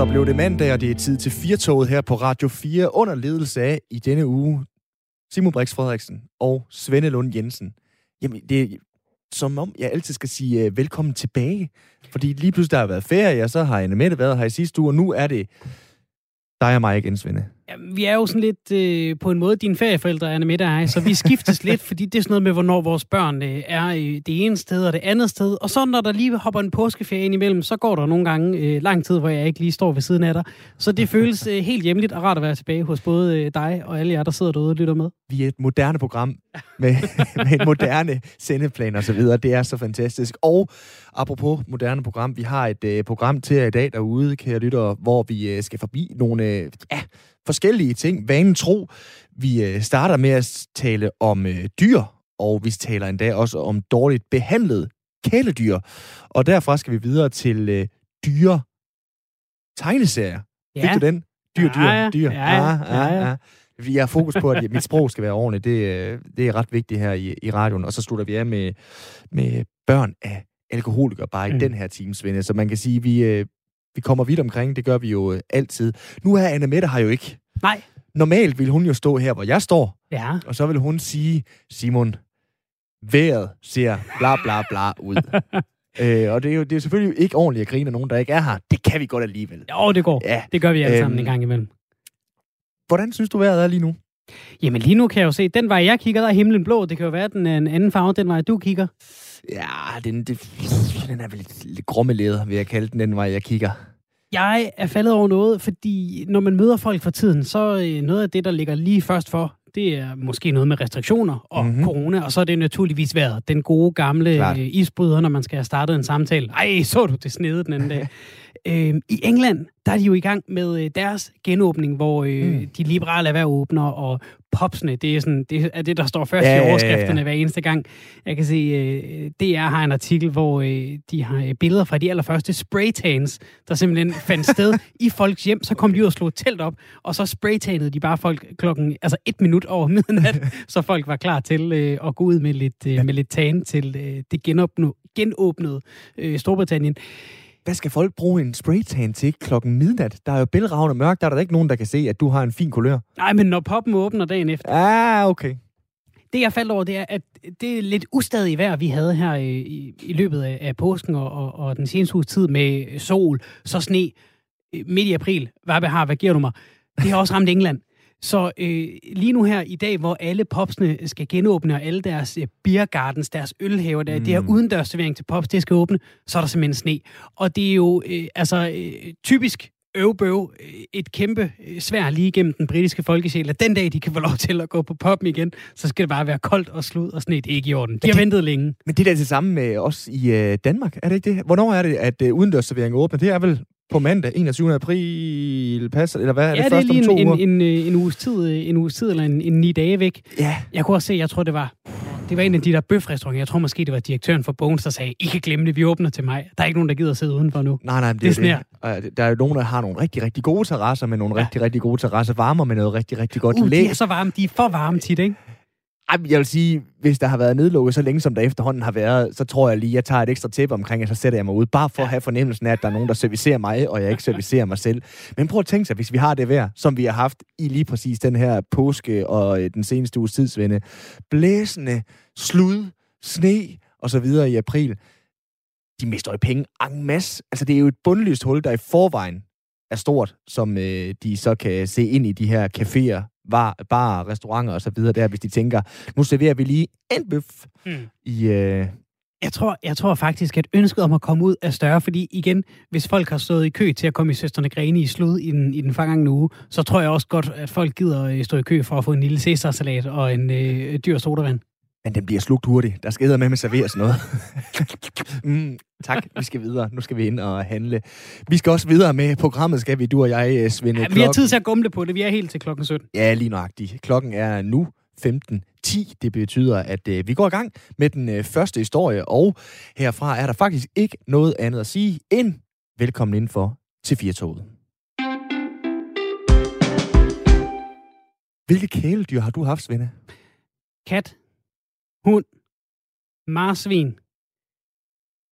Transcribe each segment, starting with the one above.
så blev det mandag, og det er tid til firetoget her på Radio 4 under ledelse af i denne uge Simon Brix Frederiksen og Svende Lund Jensen. Jamen, det er som om, jeg altid skal sige uh, velkommen tilbage. Fordi lige pludselig der har været ferie, og så har Anne Mette været her i sidste uge, og nu er det dig og mig igen, Svende. Vi er jo sådan lidt øh, på en måde dine ferieforældre, Anna Mette og jeg, så vi skiftes lidt, fordi det er sådan noget med, hvornår vores børn øh, er øh, det ene sted og det andet sted. Og så når der lige hopper en påskeferie ind imellem, så går der nogle gange øh, lang tid, hvor jeg ikke lige står ved siden af dig. Så det føles øh, helt hjemligt og rart at være tilbage hos både øh, dig og alle jer, der sidder derude og lytter med. Vi er et moderne program med, med en moderne sendeplan og så videre. Det er så fantastisk. Og apropos moderne program, vi har et øh, program til jer i dag derude, kære lytter, hvor vi øh, skal forbi nogle øh, ja, forskellige ting. Vanen tro. Vi øh, starter med at tale om øh, dyr, og vi taler endda også om dårligt behandlet kæledyr. Og derfra skal vi videre til øh, dyre tegneserier. Ja. Fik du den? Dyr, dyr, Ja, ja. dyr. Ja, ja. Ja, ja. Vi har fokus på, at mit sprog skal være ordentligt. Det, øh, det er ret vigtigt her i, i radioen. Og så slutter vi af med, med børn af alkoholikere, bare i Mm. den her time, Svende. Så man kan sige, vi, vi kommer vidt omkring. Det gør vi jo altid. Nu er Anna Mette her jo ikke. Nej. Normalt vil hun jo stå her, hvor jeg står, Ja. og så vil hun sige, Simon, vejret ser bla bla bla ud. øh, og det er jo det er selvfølgelig ikke ordentligt at grine af nogen, der ikke er her. Det kan vi godt alligevel. Jo, det går. Ja. Det gør vi alle sammen Øhm. en gang imellem. Hvordan synes du, vejret er lige nu? Jamen lige nu kan jeg jo se, den vej jeg kigger, der er himlen blå. Det kan jo være, den er en anden farve, den vej du kigger. Ja, den, det, den er vel lidt, lidt grommelæder, vil jeg kalde den, den vej jeg kigger. Jeg er faldet over noget, fordi når man møder folk for tiden, så øh, noget af det, der ligger lige først for, det er måske noget med restriktioner og Mhm. mm-hmm. corona, og så er det naturligvis været den gode gamle Klart. øh, isbryder, når man skal have startet en samtale. Ej, så du det snede den anden dag. øh, I England, der er de jo i gang med øh, deres genåbning, hvor øh, mm. de liberale erhverv åbner, og popsene, det er, sådan, det er det, der står først Ja, ja, ja, i ja, overskrifterne ja. hver eneste gang. Jeg kan se, øh, DR har en artikel, hvor øh, de har øh, billeder fra de allerførste spraytans, der simpelthen fandt sted i folks hjem. Så kom de ud og slog telt op, og så spraytanede de bare folk klokken, altså et minut over midnat, så folk var klar til øh, at gå ud med lidt, øh, med lidt tan til øh, det genåbnede, genåbnede øh, Storbritannien. Hvad skal folk bruge en spraytan til klokken midnat? Der er jo bælragende mørkt, der er der ikke nogen, der kan se, at du har en fin kulør. Nej, men når poppen åbner dagen efter, Ah, okay. Det, jeg faldt over, det er, at det er lidt ustadig vejr, vi havde her i, i, i løbet af, af påsken og, og, og den seneste uges tid med sol, så sne øh, midt i april. Hvad har, hvad giver du mig? Det har også ramt England. Så øh, lige nu her i dag, hvor alle popsene skal genåbne, og alle deres øh, beer gardens, deres ølhaver, der, mm. det her udendørsservering til pops, det skal åbne, så er der simpelthen sne. Og det er jo øh, altså øh, typisk øvbøv, øh, et kæmpe øh, svær lige igennem den britiske folkesjæl, at den dag, de kan få lov til at gå på poppen igen, så skal det bare være koldt og slud og sne. Det er ikke i orden. De har det- ventet længe. Men det er da det samme med os i øh, Danmark, er det ikke det? Hvornår er det, at øh, udendørsservering åbner? Det er vel på mandag, 21. april, passer, eller hvad er ja, det, det er først lige om to en, uger? en, en, øh, en, uges tid, øh, en uges tid, eller en, en ni dage væk. Ja, Jeg kunne også se, jeg tror, det var, det var en af de der bøfrestauranter. Jeg tror måske, det var direktøren for Bones, der sagde, I kan glemme det, vi åbner til mig. Der er ikke nogen, der gider at sidde udenfor nu. nej, nej, det, Det er det. Der er jo nogen, der har nogle rigtig, rigtig gode terrasser, med nogle Ja. rigtig, rigtig gode terrassevarmer, med noget rigtig, rigtig godt Uh, læ. de er så varme. De er for varme tit, ikke? Jeg vil sige, hvis der har været nedlukket så længe, som der efterhånden har været, så tror jeg lige, jeg tager et ekstra tæppe omkring, og så sætter jeg mig ud, bare for at have fornemmelsen af, at der er nogen, der servicerer mig, og jeg ikke servicerer mig selv. Men prøv at tænke sig, hvis vi har det vejr, som vi har haft i lige præcis den her påske og øh, den seneste uges tidsvende. Blæsende, slud, sne og så videre i april. De mister jo penge en masse. Altså, det er jo et bundløst hul, der i forvejen er stort, som øh, de så kan se ind i de her caféer, bar, bar restauranter og så videre der, hvis de tænker, nu serverer vi lige en bøf Mm. i... Øh, Jeg tror, jeg tror faktisk, at ønsket om at komme ud er større, fordi igen, hvis folk har stået i kø til at komme i Søsterne Grene i slud i den, i den forgangne uge, så tror jeg også godt, at folk gider øh, stå i kø for at få en lille Cæsar-salat og en øh, dyr sodavand. Men den bliver slugt hurtigt. Der skal med med serveres noget. mm, tak, vi skal videre. Nu skal vi ind og handle. Vi skal også videre med programmet, skal vi, du og jeg, øh, Svende. Ja, vi har tid til at gumle på det. Vi er helt til klokken 17. Ja, lige nøjagtigt. Klokken er nu 15.10. Det betyder, at øh, vi går i gang med den øh, første historie, og herfra er der faktisk ikke noget andet at sige end velkommen indenfor til Firtoget. Hvilke kæledyr har du haft, Svende? Kat, hund, marsvin,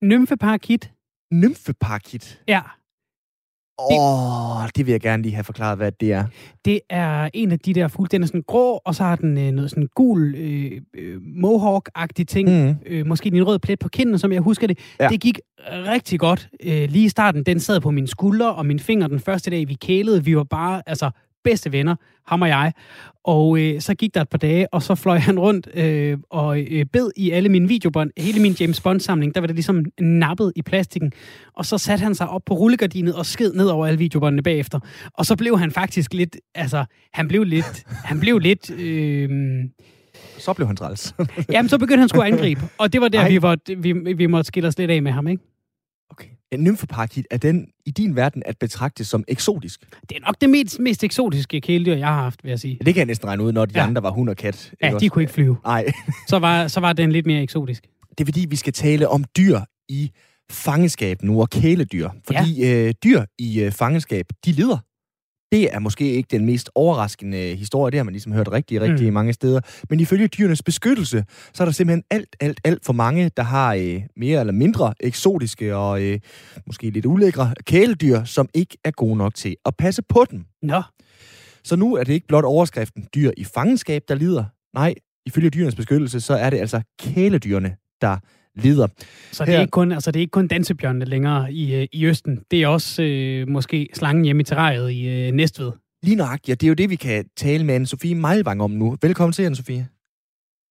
nymfeparakit, Nymfeparakit. ja, Åh, oh, det vil jeg gerne lige have forklaret, hvad det er. Det er en af de der fugle. Den er sådan grå, og så har den øh, noget sådan gul øh, øh, mohawk-agtig ting. Mm. Øh, måske en rød plet på kinden, som jeg husker det. Ja. Det gik rigtig godt øh, lige i starten. Den sad på mine skuldre og mine fingre den første dag, vi kælede. Vi var bare, altså bedste venner, ham og jeg. Og øh, så gik der et par dage, og så fløj han rundt øh, og øh, bed i alle mine videobånd. Hele min James Bond-samling, der var det ligesom nappet i plastikken. Og så satte han sig op på rullegardinet og sked ned over alle videobåndene bagefter. Og så blev han faktisk lidt, altså, han blev lidt, han blev lidt... Øh, så blev han træls. Jamen, så begyndte han sgu at angribe. Og det var der, vi, var, vi, vi måtte skille os lidt af med ham, ikke? Okay. En nymfeparakit, er den i din verden at betragte som eksotisk? Det er nok det mest, mest eksotiske kæledyr, jeg har haft, vil jeg sige. Ja, det kan jeg næsten regne ud, når de ja. andre var hund og kat. Ja, de også? kunne ikke flyve. Nej. så, var, så var den lidt mere eksotisk. Det er fordi, vi skal tale om dyr i fangenskab nu, og kæledyr. Fordi ja. øh, dyr i øh, fangenskab, de lider. Det er måske ikke den mest overraskende historie, det har man ligesom hørt rigtig, rigtig mm. mange steder. Men ifølge dyrenes beskyttelse, så er der simpelthen alt, alt, alt for mange, der har øh, mere eller mindre eksotiske og øh, måske lidt ulækre kæledyr, som ikke er gode nok til at passe på dem. Nå. Så nu er det ikke blot overskriften dyr i fangenskab, der lider. Nej, ifølge dyrenes beskyttelse, så er det altså kæledyrene, der lider. Så det er, ikke kun, altså det er ikke kun dansebjørnene længere i, øh, i Østen. Det er også øh, måske slangen hjemme i terrariet i øh, Næstved. Lige nøjagtigt, ja. Det er jo det, vi kan tale med Anne-Sophie Meilvang om nu. Velkommen til, Anne-Sophie.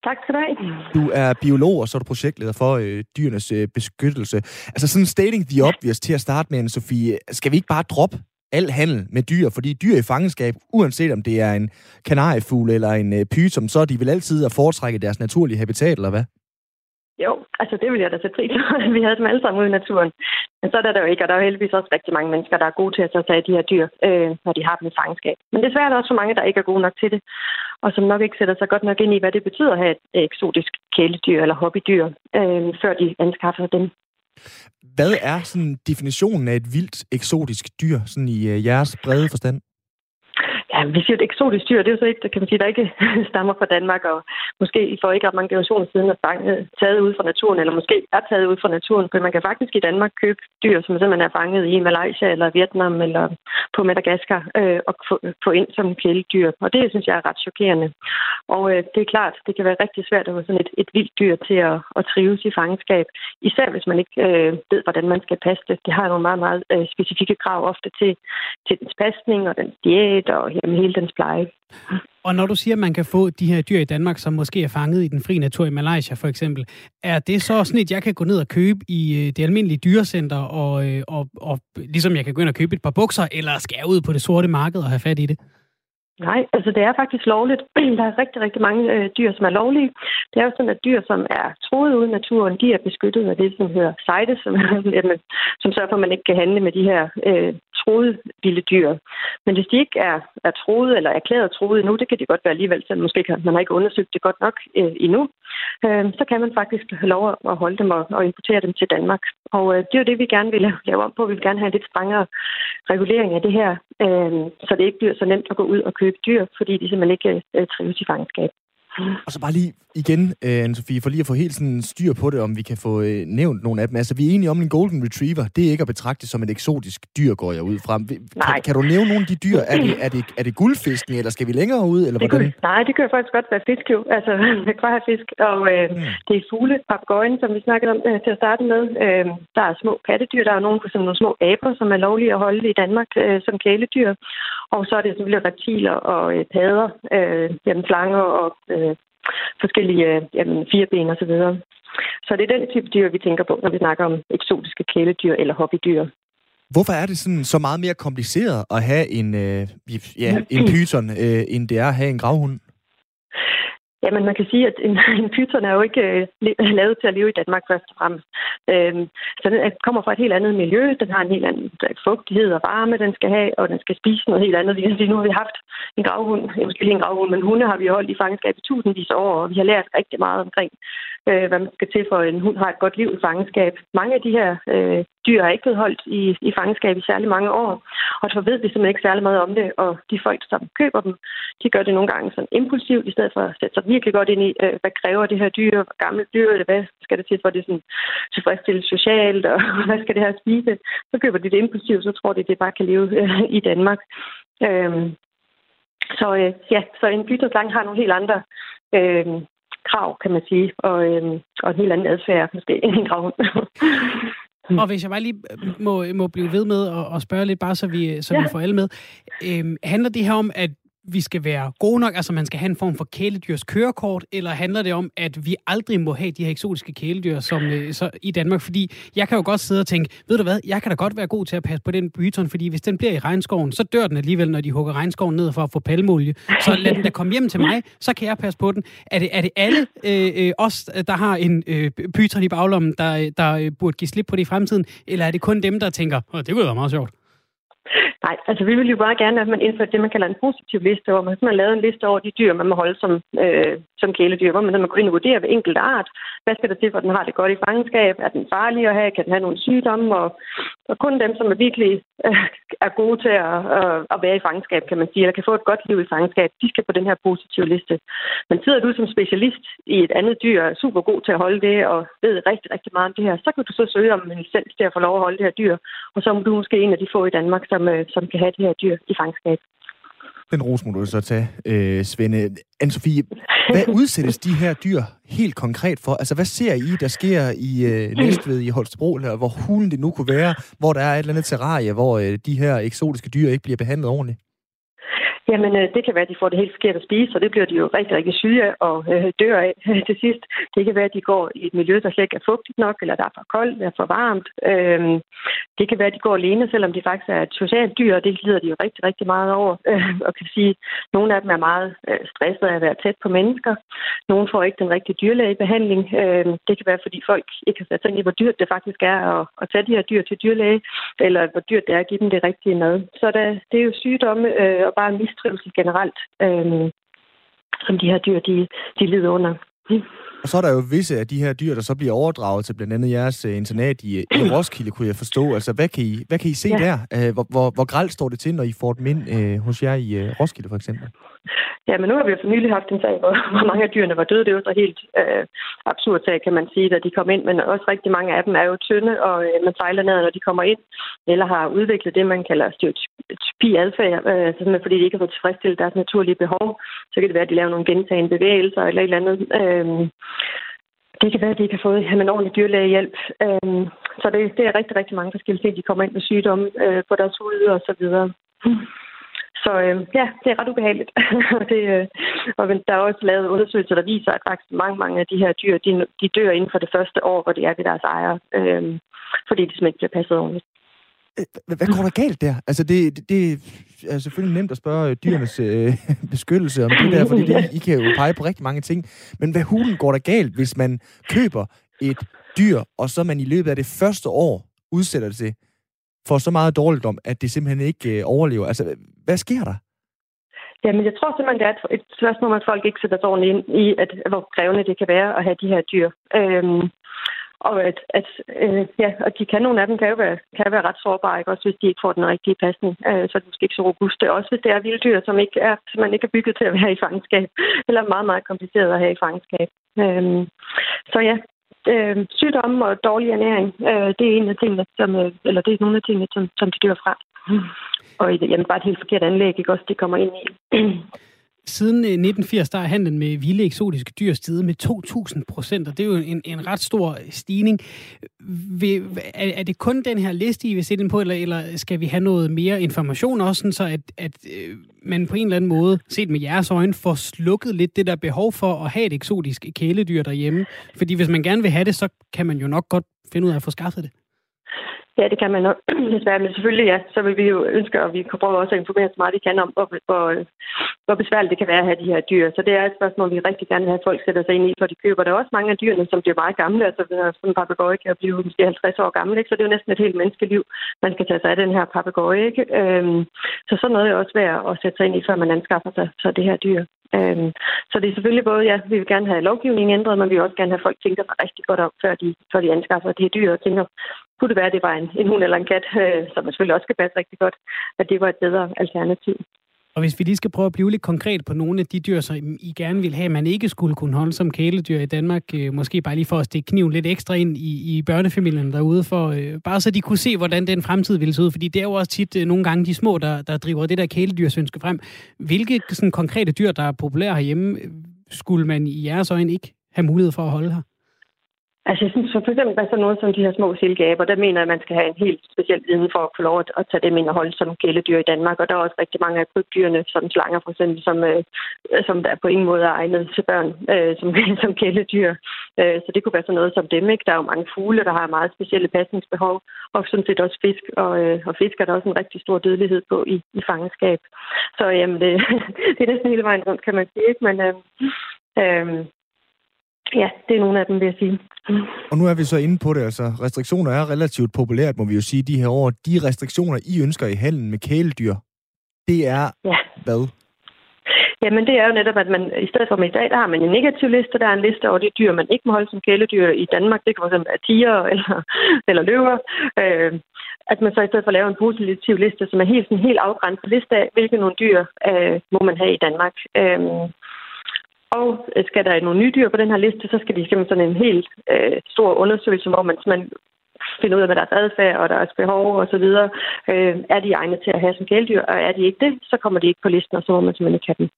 Tak skal du have. Du er biolog, og så er du projektleder for øh, dyrenes øh, beskyttelse. Altså sådan stating the obvious til at starte med, Anne-Sophie. Skal vi ikke bare droppe al handel med dyr, fordi dyr i fangenskab, uanset om det er en kanariefugl eller en øh, pyton, så er de vel altid at foretrække deres naturlige habitat, eller hvad? Altså det vil jeg da sætte pris på. Vi havde dem alle sammen ude i naturen. Men så er der jo ikke, og der er jo heldigvis også rigtig mange mennesker, der er gode til at tage sig af de her dyr, øh, når de har dem i fangenskab. Men desværre er der også for mange, der ikke er gode nok til det, og som nok ikke sætter sig godt nok ind i, hvad det betyder at have et eksotisk kæledyr eller hobbydyr, øh, før de anskaffer dem. Hvad er sådan definitionen af et vildt eksotisk dyr, sådan i øh, jeres brede forstand? Ja, vi siger, et eksotisk dyr, det er jo så ikke, kan man sige, der ikke stammer fra Danmark, og måske for ikke ret mange generationer siden er fanget, taget ud fra naturen, eller måske er taget ud fra naturen, for man kan faktisk i Danmark købe dyr, som simpelthen er fanget i Malaysia, eller Vietnam, eller på Madagaskar, øh, og få, få ind som kæledyr. Og det synes jeg er ret chokerende. Og øh, det er klart, det kan være rigtig svært at få sådan et, et vildt dyr til at, at trives i fangenskab, især hvis man ikke øh, ved, hvordan man skal passe det. Det har nogle meget, meget øh, specifikke krav ofte til, til dens pasning og dens diæt og med hele dens pleje. Og når du siger, at man kan få de her dyr i Danmark, som måske er fanget i den frie natur i Malaysia for eksempel, er det så sådan et, jeg kan gå ned og købe i øh, det almindelige dyrecenter, og, øh, og, og ligesom jeg kan gå ind og købe et par bukser, eller skal jeg ud på det sorte marked og have fat i det? Nej, altså det er faktisk lovligt. Der er rigtig, rigtig mange øh, dyr, som er lovlige. Det er jo sådan, at dyr, som er troet ude i naturen, de er beskyttet af det, som hedder CITES, som, som sørger for, at man ikke kan handle med de her øh, troede vilde dyr. Men hvis de ikke er, er troet eller erklæret troet endnu, det kan de godt være alligevel, selvom måske kan, man har ikke undersøgt det godt nok øh, endnu, øh, så kan man faktisk have lov at holde dem og, og importere dem til Danmark. Og øh, det er jo det, vi gerne vil lave om på. Vi vil gerne have en lidt strengere regulering af det her, øh, så det ikke bliver så nemt at gå ud og købe dyr, fordi de simpelthen ikke øh, trives i fangenskab. Og så bare lige igen, uh, Anne-Sophie, for lige at få helt sådan styr på det, om vi kan få uh, nævnt nogle af dem. Altså, vi er enige om en golden retriever. Det er ikke at betragte som et eksotisk dyr, går jeg ud fra. Kan, kan du nævne nogle af de dyr? Er det, er det, er det guldfisken, eller skal vi længere ud? Eller det kunne, nej, det kan faktisk godt være fisk, jo. Altså, fisk. Og øh, mm. det er fugle, papegøjen, som vi snakkede om øh, til at starte med. Øh, der er små pattedyr. Der er nogle, som nogle små aber, som er lovlige at holde i Danmark øh, som kæledyr. Og så er det selvfølgelig reptiler og øh, padder, øh, jamen, slanger og øh, forskellige øh, jamen, fireben og så videre. Så det er den type dyr, vi tænker på, når vi snakker om eksotiske kæledyr eller hobbydyr. Hvorfor er det sådan så meget mere kompliceret at have en, øh, ja, en pyton, øh, end det er at have en gravhund? Jamen, man kan sige, at en, en pyton er jo ikke øh, lavet til at leve i Danmark først og fremmest. Øhm, så den kommer fra et helt andet miljø. Den har en helt anden øh, fugtighed og varme, den skal have, og den skal spise noget helt andet. Vi kan sige, nu har vi haft en gravhund, måske ikke en gravhund, men hunde har vi holdt i fangenskab i tusindvis af år, og vi har lært rigtig meget omkring, øh, hvad man skal til for en hund har et godt liv i fangenskab. Mange af de her øh, dyr er ikke blevet holdt i, i fangenskab i særlig mange år, og så ved vi simpelthen ikke særlig meget om det, og de folk, som køber dem, de gør det nogle gange sådan impulsivt, i stedet for at sætte sig virkelig godt ind i, øh, hvad kræver det her dyr, hvor gammel dyr det, hvad skal det til, for det sådan tilfredsstille socialt, og hvad skal det her spise. Så køber de det impulsivt, så tror de, det bare kan leve øh, i Danmark. Øhm, så øh, ja, så en bytterslange har nogle helt andre øh, krav, kan man sige, og, øh, og en helt anden adfærd måske end en gravhund. Og hvis jeg bare lige må, må blive ved med at, at spørge lidt, bare så vi, så ja. vi får alle med. Øhm, handler det her om, at vi skal være gode nok, altså man skal have en form for kæledyrs kørekort, eller handler det om, at vi aldrig må have de her eksotiske kæledyr som, øh, så, i Danmark? Fordi jeg kan jo godt sidde og tænke, ved du hvad, jeg kan da godt være god til at passe på den byton, fordi hvis den bliver i regnskoven, så dør den alligevel, når de hugger regnskoven ned for at få palmolie. Så lad den da komme hjem til mig, så kan jeg passe på den. Er det, er det alle øh, øh os, der har en øh, pyton i baglommen, der, øh, der øh, burde give slip på det i fremtiden, eller er det kun dem, der tænker, det kunne være meget sjovt? Nej, altså vi vil jo bare gerne, at man indfører det, man kalder en positiv liste, hvor man har lavet en liste over de dyr, man må holde som, øh, som kæledyr, hvor man, man går ind og vurderer ved enkelt art. Hvad skal der til, for at den har det godt i fangenskab? Er den farlig at have? Kan den have nogle sygdomme? Og, og kun dem, som er virkelig øh, er gode til at, øh, at være i fangenskab, kan man sige, eller kan få et godt liv i fangenskab, de skal på den her positive liste. Men sidder du som specialist i et andet dyr, er super god til at holde det, og ved rigtig, rigtig meget om det her, så kan du så søge om en licens til at få lov at holde det her dyr. Og så er du måske en af de få i Danmark, som, øh, som kan have det her dyr i fangenskab. Den ros må du så tage, øh, Svende. Anne-Sophie, hvad udsættes de her dyr helt konkret for? Altså, hvad ser I, der sker i øh, Næstved, i Holstebro, eller hvor hulen det nu kunne være, hvor der er et eller andet terrarie, hvor øh, de her eksotiske dyr ikke bliver behandlet ordentligt? Jamen, øh, det kan være, at de får det helt forkert at spise, og det bliver de jo rigtig, rigtig syge af og øh, dør af til sidst. Det kan være, at de går i et miljø, der slet ikke er fugtigt nok, eller der er for koldt, eller for varmt. Øh, det kan være, at de går alene, selvom de faktisk er et socialt dyr, og det lider de jo rigtig, rigtig meget over. Øh, og kan sige, at nogle af dem er meget øh, stressede af at være tæt på mennesker. Nogle får ikke den rigtige dyrlægebehandling. Øh, det kan være, fordi folk ikke har sat sig ind i, hvor dyrt det faktisk er at, at tage de her dyr til dyrlæge, eller hvor dyrt det er at give dem det rigtige mad. Så der, det er jo sygdomme øh, og bare mistrivsel generelt, øh, som de her dyr, de, de lider under. Og så er der jo visse af de her dyr, der så bliver overdraget til blandt andet jeres uh, internat i, i Roskilde, kunne jeg forstå. Altså, hvad kan I, hvad kan I se ja. der? Uh, hvor, hvor, hvor gralt står det til, når I får dem ind uh, hos jer i uh, Roskilde, for eksempel? Ja, men nu har vi jo for nylig haft en sag, hvor, hvor mange af dyrene var døde. Det er jo så helt øh, absurd sag, kan man sige, da de kom ind. Men også rigtig mange af dem er jo tynde, og øh, man fejler ned, når de kommer ind, eller har udviklet det, man kalder stereotypi adfærd, øh, simpelthen fordi de ikke har fået tilfredsstillet deres naturlige behov. Så kan det være, at de laver nogle gentagende bevægelser eller et eller andet. Øh, det kan være, at de kan få have en ordentlig dyrlægehjælp. Øhm, så det, det er rigtig, rigtig mange forskellige ting. De kommer ind med sygdomme øh, på deres hud og så videre. Så øh, ja, det er ret ubehageligt. det, øh, og der er også lavet undersøgelser, der viser, at faktisk mange, mange af de her dyr, de, de dør inden for det første år, hvor de er ved deres ejere, øh, fordi de simpelthen ikke bliver passet ordentligt. Øh, hvad går der galt der? Altså, det, det, det er selvfølgelig nemt at spørge øh, dyrenes øh, beskyttelse om det der, fordi det, I kan jo pege på rigtig mange ting. Men hvad hulen går der galt, hvis man køber et dyr, og så man i løbet af det første år udsætter det til får så meget dårligdom, at det simpelthen ikke øh, overlever? Altså, hvad sker der? Jamen, jeg tror simpelthen, det er et, spørgsmål, at folk ikke sætter sig ordentligt ind i, at, hvor krævende det kan være at have de her dyr. Øhm, og at, at øh, ja, og de kan, nogle af dem kan jo være, kan være ret sårbare, ikke? også hvis de ikke får den rigtige pasning. Øh, så er de måske ikke så robuste. Også hvis det er vilde dyr, som ikke er, som man ikke er bygget til at være i fangenskab, eller meget, meget kompliceret at have i fangenskab. Øhm, så ja, øh, sygdomme og dårlig ernæring, øh, det er en af tingene, som, øh, eller det er nogle af tingene, som, som de dør fra. Og jamen, bare et helt forkert anlæg, ikke også, det kommer ind i. Siden øh, 1980, der er handlen med vilde eksotiske dyr steget med 2.000 procent, og det er jo en, en ret stor øh, stigning. Vil, er, er det kun den her liste, I vil sætte den på, eller, eller skal vi have noget mere information også, sådan så at, at øh, man på en eller anden måde, set med jeres øjne, får slukket lidt det der behov for at have et eksotisk kæledyr derhjemme? Fordi hvis man gerne vil have det, så kan man jo nok godt finde ud af at få skaffet det. Ja, det kan man nok desværre, men selvfølgelig ja, så vil vi jo ønske, og vi kan prøve også at informere så meget vi kan om, hvor, hvor, hvor besværligt det kan være at have de her dyr. Så det er et spørgsmål, vi rigtig gerne vil have, at folk sætter sig ind i, for de køber. Der er også mange af dyrene, som bliver meget gamle, altså sådan en papegøje kan blive måske 50 år gammel, ikke? så det er jo næsten et helt menneskeliv, man skal tage sig af den her papegøje. Ikke? Øhm, så sådan noget er også værd at sætte sig ind i, før man anskaffer sig så det her dyr. Øhm, så det er selvfølgelig både, ja, vi vil gerne have lovgivningen ændret, men vi vil også gerne have folk tænker sig rigtig godt om, før de, før de anskaffer de her dyr, og tænker kunne det være, at det var en, en hund eller en kat, øh, som man selvfølgelig også skal passe rigtig godt, at det var et bedre alternativ. Og hvis vi lige skal prøve at blive lidt konkret på nogle af de dyr, som I gerne vil have, man ikke skulle kunne holde som kæledyr i Danmark, øh, måske bare lige for at stikke kniven lidt ekstra ind i, i børnefamilien derude, for øh, bare så de kunne se, hvordan den fremtid ville se ud. Fordi det er jo også tit øh, nogle gange de små, der, der driver det der kæledyrsønske frem. Hvilke sådan, konkrete dyr, der er populære herhjemme, øh, skulle man i jeres øjne ikke have mulighed for at holde her? Altså, jeg synes for eksempel, at sådan noget som de her små silkeaber, der mener jeg, at man skal have en helt speciel viden for at få lov at tage dem ind og holde som kæledyr i Danmark. Og der er også rigtig mange af krybdyrene, som slanger for eksempel, som, øh, som der på ingen måde er egnet til børn øh, som, som kæledyr. Øh, så det kunne være sådan noget som dem. Ikke? Der er jo mange fugle, der har meget specielle pasningsbehov, og sådan set også fisk. Og, øh, og fisk er der også en rigtig stor dødelighed på i, i fangenskab. Så jamen, det, det er næsten hele vejen rundt, kan man sige. Ikke? Men, øh, øh, Ja, det er nogle af dem, vil jeg sige. Og nu er vi så inde på det, altså restriktioner er relativt populært, må vi jo sige, de her år. De restriktioner, I ønsker i halen med kæledyr, det er ja. hvad? Jamen, det er jo netop, at man i stedet for med i dag, der har man en negativ liste. Der er en liste over de dyr, man ikke må holde som kæledyr i Danmark. Det kan fx være tiger eller, eller løver. Øh, at man så i stedet for laver en positiv liste, som er helt, en helt afgrænset liste af, hvilke nogle dyr øh, må man have i Danmark. Øh, og skal der nogle nye dyr på den her liste, så skal de igennem sådan en helt øh, stor undersøgelse, hvor man, man finder ud af, hvad deres adfærd og deres behov osv. Øh, er de egnet til at have som kæledyr, og er de ikke det, så kommer de ikke på listen, og så må man simpelthen ikke have dem.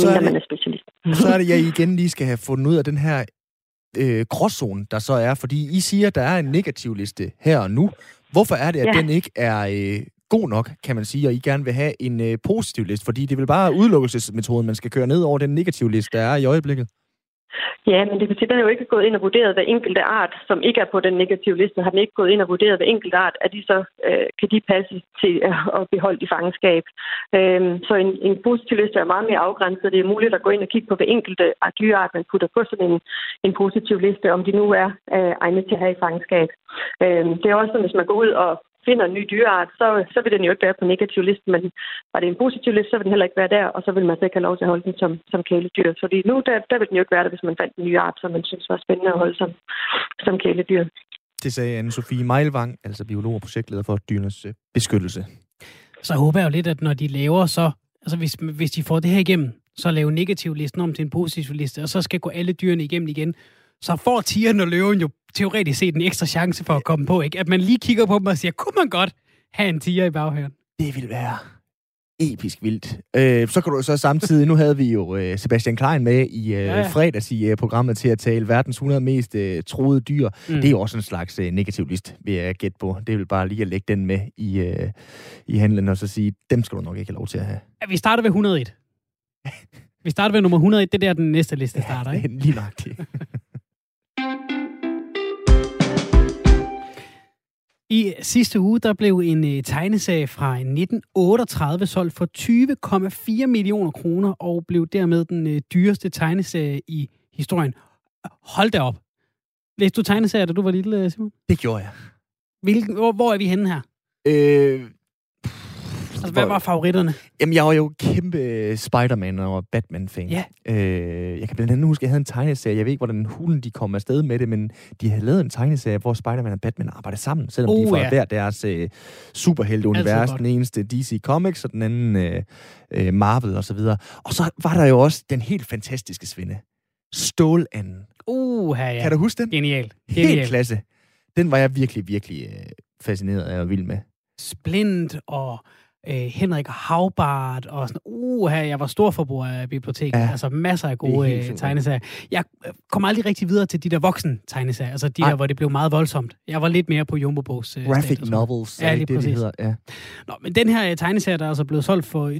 Så er, det, man er specialist. så er det, jeg igen lige skal have fundet ud af den her øh, gråzone, der så er, fordi I siger, at der er en negativ liste her og nu. Hvorfor er det, at ja. den ikke er øh, god nok, kan man sige, og I gerne vil have en øh, positiv liste, fordi det vil bare udelukkelsesmetoden, man skal køre ned over den negative liste, der er i øjeblikket. Ja, men det betyder, at jo ikke gået ind og vurderet hver enkelte art, som ikke er på den negative liste, har den ikke gået ind og vurderet hver enkelte art, at de så øh, kan de passe til at beholde i fangenskab. Øhm, så en, en positiv liste er meget mere afgrænset. Det er muligt at gå ind og kigge på hver enkelte dyreart, man putter på sådan en, en positiv liste, om de nu er øh, egnet til at have i fangenskab. Øhm, det er også sådan, hvis man går ud og finder en ny dyreart, så, så vil den jo ikke være på negativ liste, men var det en positiv liste, så vil den heller ikke være der, og så vil man så ikke have lov til at holde den som, som kæledyr. Fordi nu, der, der vil den jo ikke være der, hvis man fandt en ny art, som man synes var spændende at holde som, som kæledyr. Det sagde Anne-Sophie Meilvang, altså biolog og projektleder for dyrenes øh, beskyttelse. Så håber jeg jo lidt, at når de laver så, altså hvis, hvis de får det her igennem, så lave negativ listen om til en positiv liste, og så skal gå alle dyrene igennem igen, så får tigeren og løven jo teoretisk set en ekstra chance for at komme på, ikke? At man lige kigger på dem og siger, kunne man godt have en tiger i baghaven? Det vil være episk vildt. Øh, så kan du så samtidig, nu havde vi jo øh, Sebastian Klein med i øh, ja, ja. fredags i øh, programmet til at tale verdens 100 mest øh, troede dyr. Mm. Det er jo også en slags øh, negativ list, vil jeg gætte på. Det vil bare lige at lægge den med i, øh, i handlen og så sige, dem skal du nok ikke have lov til at have. Ja, vi starter ved 101. vi starter ved nummer 101, det er der den næste liste starter, ikke? lige nok det. I sidste uge der blev en uh, tegneserie fra 1938 solgt for 20,4 millioner kroner og blev dermed den uh, dyreste tegneserie i historien. Hold da op. Læste du tegneserier, da du var lille, Simon? Det gjorde jeg. Hvilken, hvor, hvor er vi henne her? Øh, Altså, hvad var favoritterne? Jamen, jeg var jo kæmpe Spider-Man og Batman-fan. Ja. Øh, jeg kan blandt andet huske, at jeg havde en tegneserie. Jeg ved ikke, hvordan hulen de kom afsted med det, men de havde lavet en tegneserie, hvor Spider-Man og Batman arbejdede sammen, selvom uh, de var ja. hver deres øh, superhelte-univers. Den eneste DC Comics, og den anden øh, øh, Marvel og så videre. Og så var der jo også den helt fantastiske svinde. Stålanden. Uh, ja. Kan du huske den? Genial. Genial. Helt klasse. Den var jeg virkelig, virkelig øh, fascineret af og vild med. Splint og øh, Henrik Havbart og sådan, uh, her, jeg var stor forbruger af biblioteket. Ja. Altså masser af gode øh, tegneserier. Jeg øh, kom aldrig rigtig videre til de der voksen tegneserier, altså de Ej. der, hvor det blev meget voldsomt. Jeg var lidt mere på Jumbo Bogs øh, Graphic stat, novels, ja, lige det, præcis. det hedder. Ja. Nå, men den her øh, tegneserie, der er altså blevet solgt for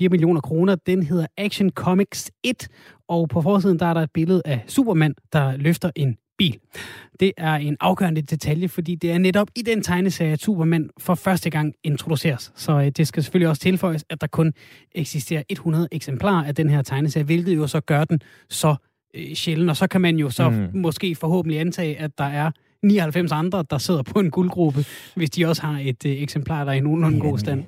20,4 millioner kroner, den hedder Action Comics 1, og på forsiden der er der et billede af Superman, der løfter en bil. Det er en afgørende detalje, fordi det er netop i den tegneserie, at Superman for første gang introduceres. Så øh, det skal selvfølgelig også tilføjes, at der kun eksisterer 100 eksemplarer af den her tegneserie, hvilket jo så gør den så øh, sjældent. Og så kan man jo så mm. måske forhåbentlig antage, at der er 99 andre, der sidder på en guldgruppe, hvis de også har et øh, eksemplar, der er i nogenlunde god stand.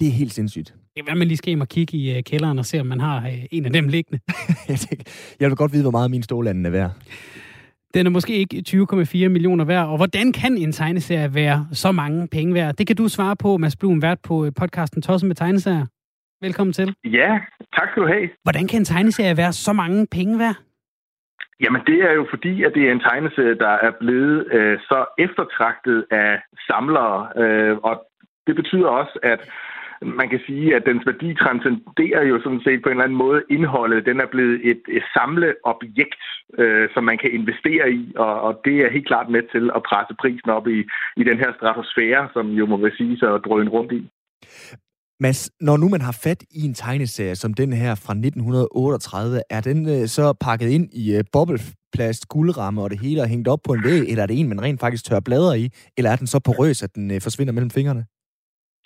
Det er helt sindssygt. Det hvad man lige skal hjem og kigge i uh, kælderen og se, om man har uh, en af dem liggende. jeg vil godt vide, hvor meget min stålanden er værd. Den er måske ikke 20,4 millioner værd. Og hvordan kan en tegneserie være så mange penge værd? Det kan du svare på, Mads Blum, vært på øh, podcasten Tosse med tegneserier. Velkommen til. Ja, tak skal du have. Hvordan kan en tegneserie være så mange penge værd? Jamen, det er jo fordi, at det er en tegneserie, der er blevet øh, så eftertragtet af samlere. Øh, og det betyder også, at man kan sige, at dens værdi transcenderer jo sådan set på en eller anden måde indholdet. Den er blevet et, et samleobjekt, øh, som man kan investere i, og, og det er helt klart med til at presse prisen op i, i den her stratosfære, som jo må være sige sig at drøne rundt i. Mads, når nu man har fat i en tegneserie som den her fra 1938, er den øh, så pakket ind i øh, bobleplast, guldramme og det hele og hængt op på en væg, eller er det en, man rent faktisk tør bladre i, eller er den så porøs, at den øh, forsvinder mellem fingrene?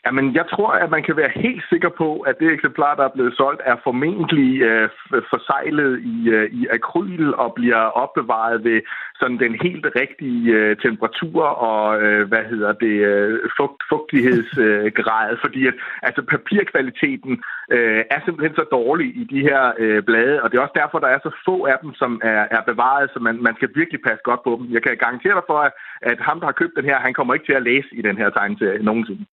Jamen, jeg tror, at man kan være helt sikker på, at det eksemplar, der er blevet solgt, er formentlig øh, forsejlet i, øh, i akryl og bliver opbevaret ved sådan den helt rigtige øh, temperatur og, øh, hvad hedder det, øh, fugt, fugtighedsgrad. Øh, fordi at, altså, papirkvaliteten øh, er simpelthen så dårlig i de her øh, blade, og det er også derfor, der er så få af dem, som er, er bevaret, så man, man skal virkelig passe godt på dem. Jeg kan garantere dig for, at, at ham, der har købt den her, han kommer ikke til at læse i den her tegneserie nogensinde.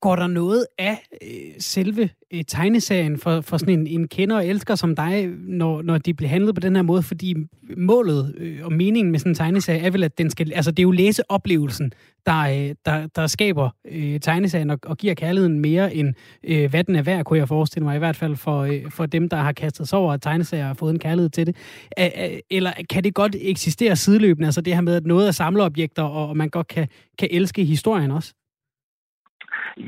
Går der noget af øh, selve øh, tegneserien for, for sådan en, en kender og elsker som dig, når, når de bliver handlet på den her måde? Fordi målet øh, og meningen med sådan en tegneserie er vel, at den skal... Altså, det er jo læseoplevelsen, der, øh, der, der skaber øh, tegneserien og, og giver kærligheden mere end øh, hvad den er værd, kunne jeg forestille mig. I hvert fald for, øh, for dem, der har kastet sig over, at tegneserier og fået en kærlighed til det. Æ, eller kan det godt eksistere sideløbende? Altså det her med, at noget er samleobjekter, og, og man godt kan, kan elske historien også?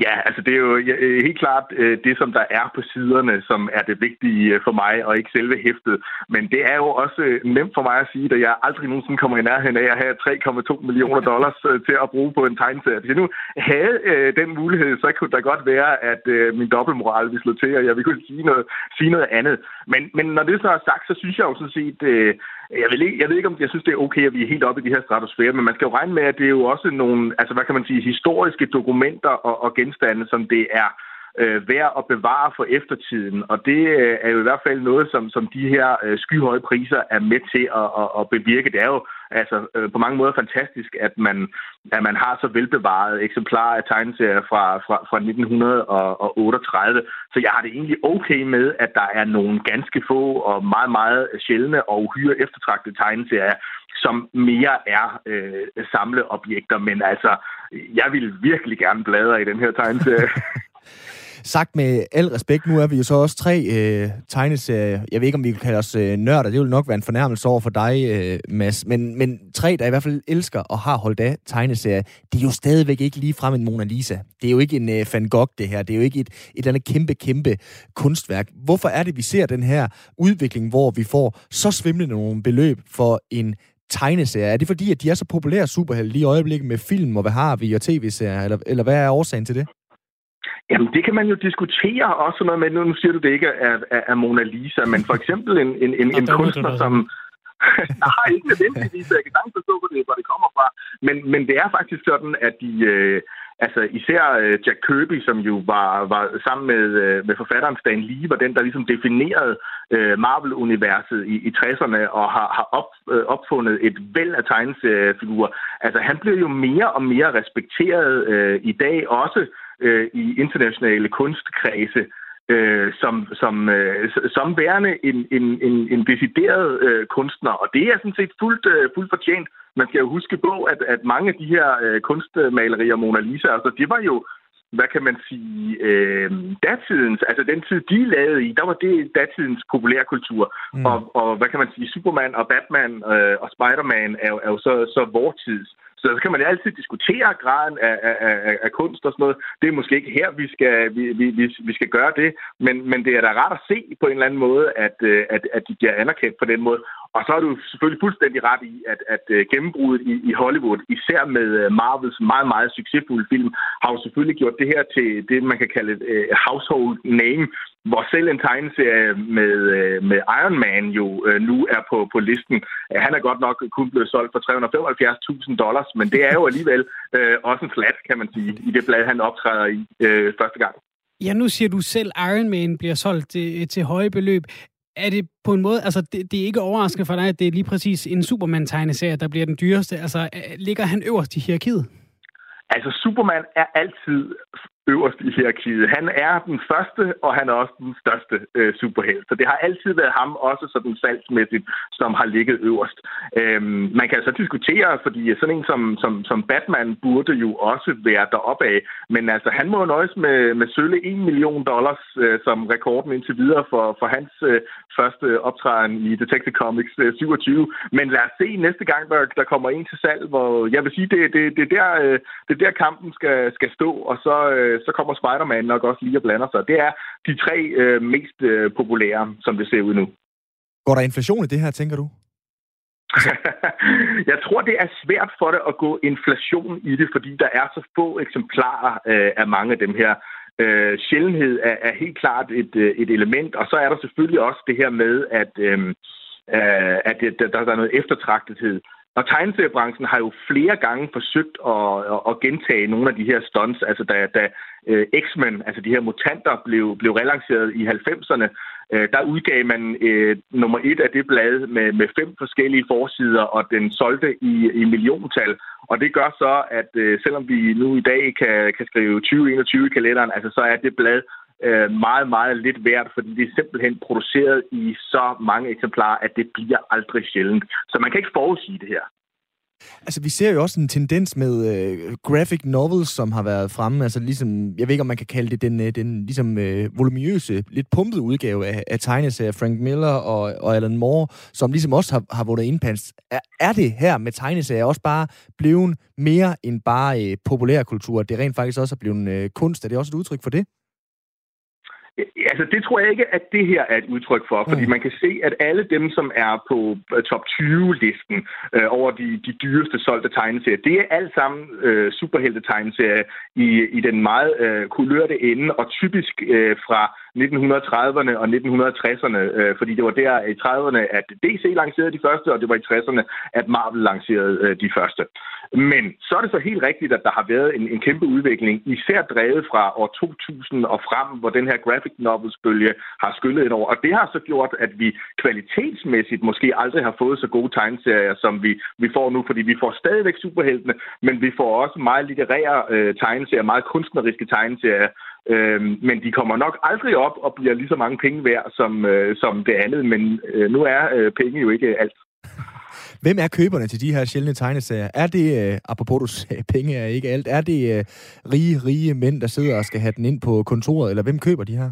Ja, altså det er jo øh, helt klart øh, det, som der er på siderne, som er det vigtige øh, for mig, og ikke selve hæftet. Men det er jo også nemt for mig at sige, at jeg aldrig nogensinde kommer i nærheden af at have 3,2 millioner dollars til at bruge på en tegneserie. Hvis jeg nu havde den mulighed, så kunne der godt være, at min dobbeltmoral ville slå til, og jeg ville kunne sige noget, sige noget andet. Men, men når det så er sagt, så synes jeg jo sådan set, jeg, vil ikke, jeg ved ikke, om jeg synes, det er okay, at vi er helt oppe i de her stratosfære, men man skal jo regne med, at det er jo også nogle, altså hvad kan man sige, historiske dokumenter og, og genstande, som det er øh, værd at bevare for eftertiden. Og det øh, er jo i hvert fald noget, som, som de her øh, skyhøje priser er med til at, at, at bevirke. Det er jo altså øh, på mange måder fantastisk, at man, at man har så velbevaret eksemplarer af tegneserier fra, fra, fra 1938. Så jeg har det egentlig okay med, at der er nogle ganske få og meget, meget sjældne og uhyre eftertragtede tegneserier, som mere er øh, samleobjekter. Men altså, jeg vil virkelig gerne bladre i den her tegneserie. Sagt med al respekt, nu er vi jo så også tre øh, tegneserier. Jeg ved ikke, om vi kan kalde os øh, nørder. Det vil nok være en fornærmelse over for dig, øh, Mads. Men, men tre, der i hvert fald elsker og har holdt af tegneserier, det er jo stadigvæk ikke lige frem en Mona Lisa. Det er jo ikke en øh, Van Gogh, det her. Det er jo ikke et, et eller andet kæmpe, kæmpe kunstværk. Hvorfor er det, vi ser den her udvikling, hvor vi får så svimlende nogle beløb for en tegneserier? Er det fordi, at de er så populære superhelte lige i øjeblikket med film, og hvad har vi, og tv-serier, eller, eller hvad er årsagen til det? Jamen, det kan man jo diskutere også noget med. Nu siger du, det ikke er, er, er Mona Lisa, men for eksempel en, en, en, en kunstner, som... Nej, ikke nødvendigvis. Jeg kan sagtens forstå, hvor det, hvor det kommer fra. Men, men det er faktisk sådan, at de... Øh, altså især øh, Jack Kirby, som jo var, var sammen med, øh, med forfatteren Stan Lee, var den, der ligesom definerede øh, Marvel-universet i, i 60'erne og har, har op, øh, opfundet et væld af tegneseriefigurer. Altså han blev jo mere og mere respekteret øh, i dag, også øh, i internationale kunstkredse øh, som, som, øh, som værende en, en, en, en decideret øh, kunstner. Og det er sådan set fuldt, øh, fuldt fortjent. Man skal jo huske på, at, at mange af de her øh, kunstmalerier, Mona Lisa, altså, det var jo hvad kan man sige, øh, datidens, altså den tid, de lavede i, der var det datidens populærkultur. Mm. Og, og hvad kan man sige, Superman og Batman øh, og Spider-Man er, er jo så, så vortids. Så så kan man altid diskutere graden af, af, af, af kunst og sådan noget. Det er måske ikke her, vi skal, vi, vi, vi skal gøre det, men, men det er da rart at se på en eller anden måde, at, øh, at, at de bliver anerkendt på den måde. Og så er du selvfølgelig fuldstændig ret i, at, at øh, gennembruddet i, i Hollywood, især med øh, Marvels meget, meget succesfulde film, har jo selvfølgelig gjort det her til det, man kan kalde et uh, household name, hvor selv en tegneserie med, uh, med Iron Man jo uh, nu er på, på listen. Uh, han er godt nok kun blevet solgt for 375.000 dollars, men det er jo alligevel uh, også en flat, kan man sige, i det blad, han optræder i uh, første gang. Ja, nu siger du selv, Iron Man bliver solgt til, til høje beløb er det på en måde, altså det, det er ikke overraskende for dig, at det er lige præcis en Superman-tegneserie, der bliver den dyreste. Altså ligger han øverst i hierarkiet? Altså, Superman er altid øverst i hierarkiet. Han er den første, og han er også den største øh, superhelt. Så det har altid været ham, også sådan salgsmæssigt, som har ligget øverst. Øhm, man kan så diskutere, fordi sådan en som, som, som Batman burde jo også være deroppe af. Men altså, han må nøjes med, med sølle 1 million dollars øh, som rekorden indtil videre for, for hans øh, første optræden i Detective Comics øh, 27. Men lad os se næste gang, der, der kommer en til salg, hvor jeg vil sige, det, det, det, er, der, øh, det er der kampen skal, skal stå, og så øh, så kommer Spider-Man nok også lige og blander sig. Det er de tre øh, mest øh, populære, som det ser ud nu. Går der inflation i det her, tænker du? Altså... jeg tror, det er svært for det at gå inflation i det, fordi der er så få eksemplarer øh, af mange af dem her. Øh, sjældenhed er, er helt klart et, øh, et element, og så er der selvfølgelig også det her med, at, øh, øh at der, der er noget eftertragtethed. Og tegneseriebranchen har jo flere gange forsøgt at, at, gentage nogle af de her stunts. Altså da, da uh, X-Men, altså de her mutanter, blev, blev relanceret i 90'erne, uh, øh, der udgav man uh, nummer et af det blad med, med fem forskellige forsider, og den solgte i, i milliontal. Og det gør så, at uh, selvom vi nu i dag kan, kan skrive 2021 i kalenderen, altså så er det blad øh, meget, meget lidt værd, fordi det er simpelthen produceret i så mange eksemplarer, at det bliver aldrig sjældent. Så man kan ikke forudsige det her. Altså, vi ser jo også en tendens med øh, graphic novels, som har været fremme. Altså, ligesom, jeg ved ikke, om man kan kalde det den, øh, den ligesom, øh, voluminøse, lidt pumpede udgave af, af tegneserier, Frank Miller og, og Alan Moore, som ligesom også har, har vundet indpans. Er, er det her med tegneserier også bare blevet mere end bare øh, populærkultur? Det er rent faktisk også er blevet øh, kunst. Er det også et udtryk for det? Altså, det tror jeg ikke, at det her er et udtryk for, fordi mm. man kan se, at alle dem, som er på øh, top 20-listen øh, over de, de dyreste solgte tegneserier, det er alt sammen øh, superhelte-tegneserier i, i den meget øh, kulørte ende, og typisk øh, fra 1930'erne og 1960'erne, øh, fordi det var der i 30'erne, at DC lancerede de første, og det var i 60'erne, at Marvel lancerede øh, de første. Men så er det så helt rigtigt, at der har været en, en kæmpe udvikling, især drevet fra år 2000 og frem, hvor den her graphic novels-bølge har skyllet ind over. Og det har så gjort, at vi kvalitetsmæssigt måske aldrig har fået så gode tegneserier, som vi, vi får nu, fordi vi får stadigvæk superheltene, men vi får også meget litterære øh, tegneserier, meget kunstneriske tegneserier, Øh, men de kommer nok aldrig op og bliver lige så mange penge værd som, øh, som det andet, men øh, nu er øh, penge jo ikke alt. Hvem er køberne til de her sjældne tegneserier? Er det, øh, apropos du sagde, penge er ikke alt, er det øh, rige, rige mænd, der sidder og skal have den ind på kontoret, eller hvem køber de her?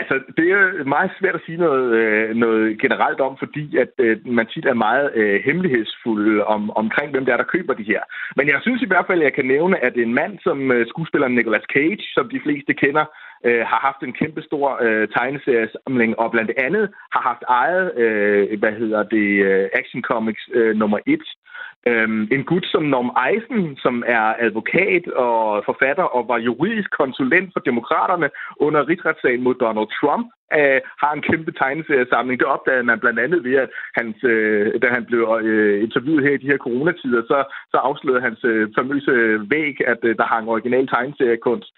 Altså, det er meget svært at sige noget, øh, noget generelt om, fordi at øh, man tit er meget øh, hemmelighedsfuld om, omkring, hvem det er, der køber de her. Men jeg synes i hvert fald, at jeg kan nævne, at en mand som øh, skuespilleren Nicolas Cage, som de fleste kender, øh, har haft en kæmpestor øh, tegneseriesamling, og blandt andet har haft ejet, øh, hvad hedder det, Action Comics øh, nummer 1, Øhm, en gut som Norm Eisen, som er advokat og forfatter og var juridisk konsulent for demokraterne under rigsretssagen mod Donald Trump, øh, har en kæmpe tegneseriesamling. Det opdagede man blandt andet ved, at hans, øh, da han blev øh, interviewet her i de her coronatider, så, så afslørede hans øh, famøse væg, at øh, der hang original tegneseriekunst.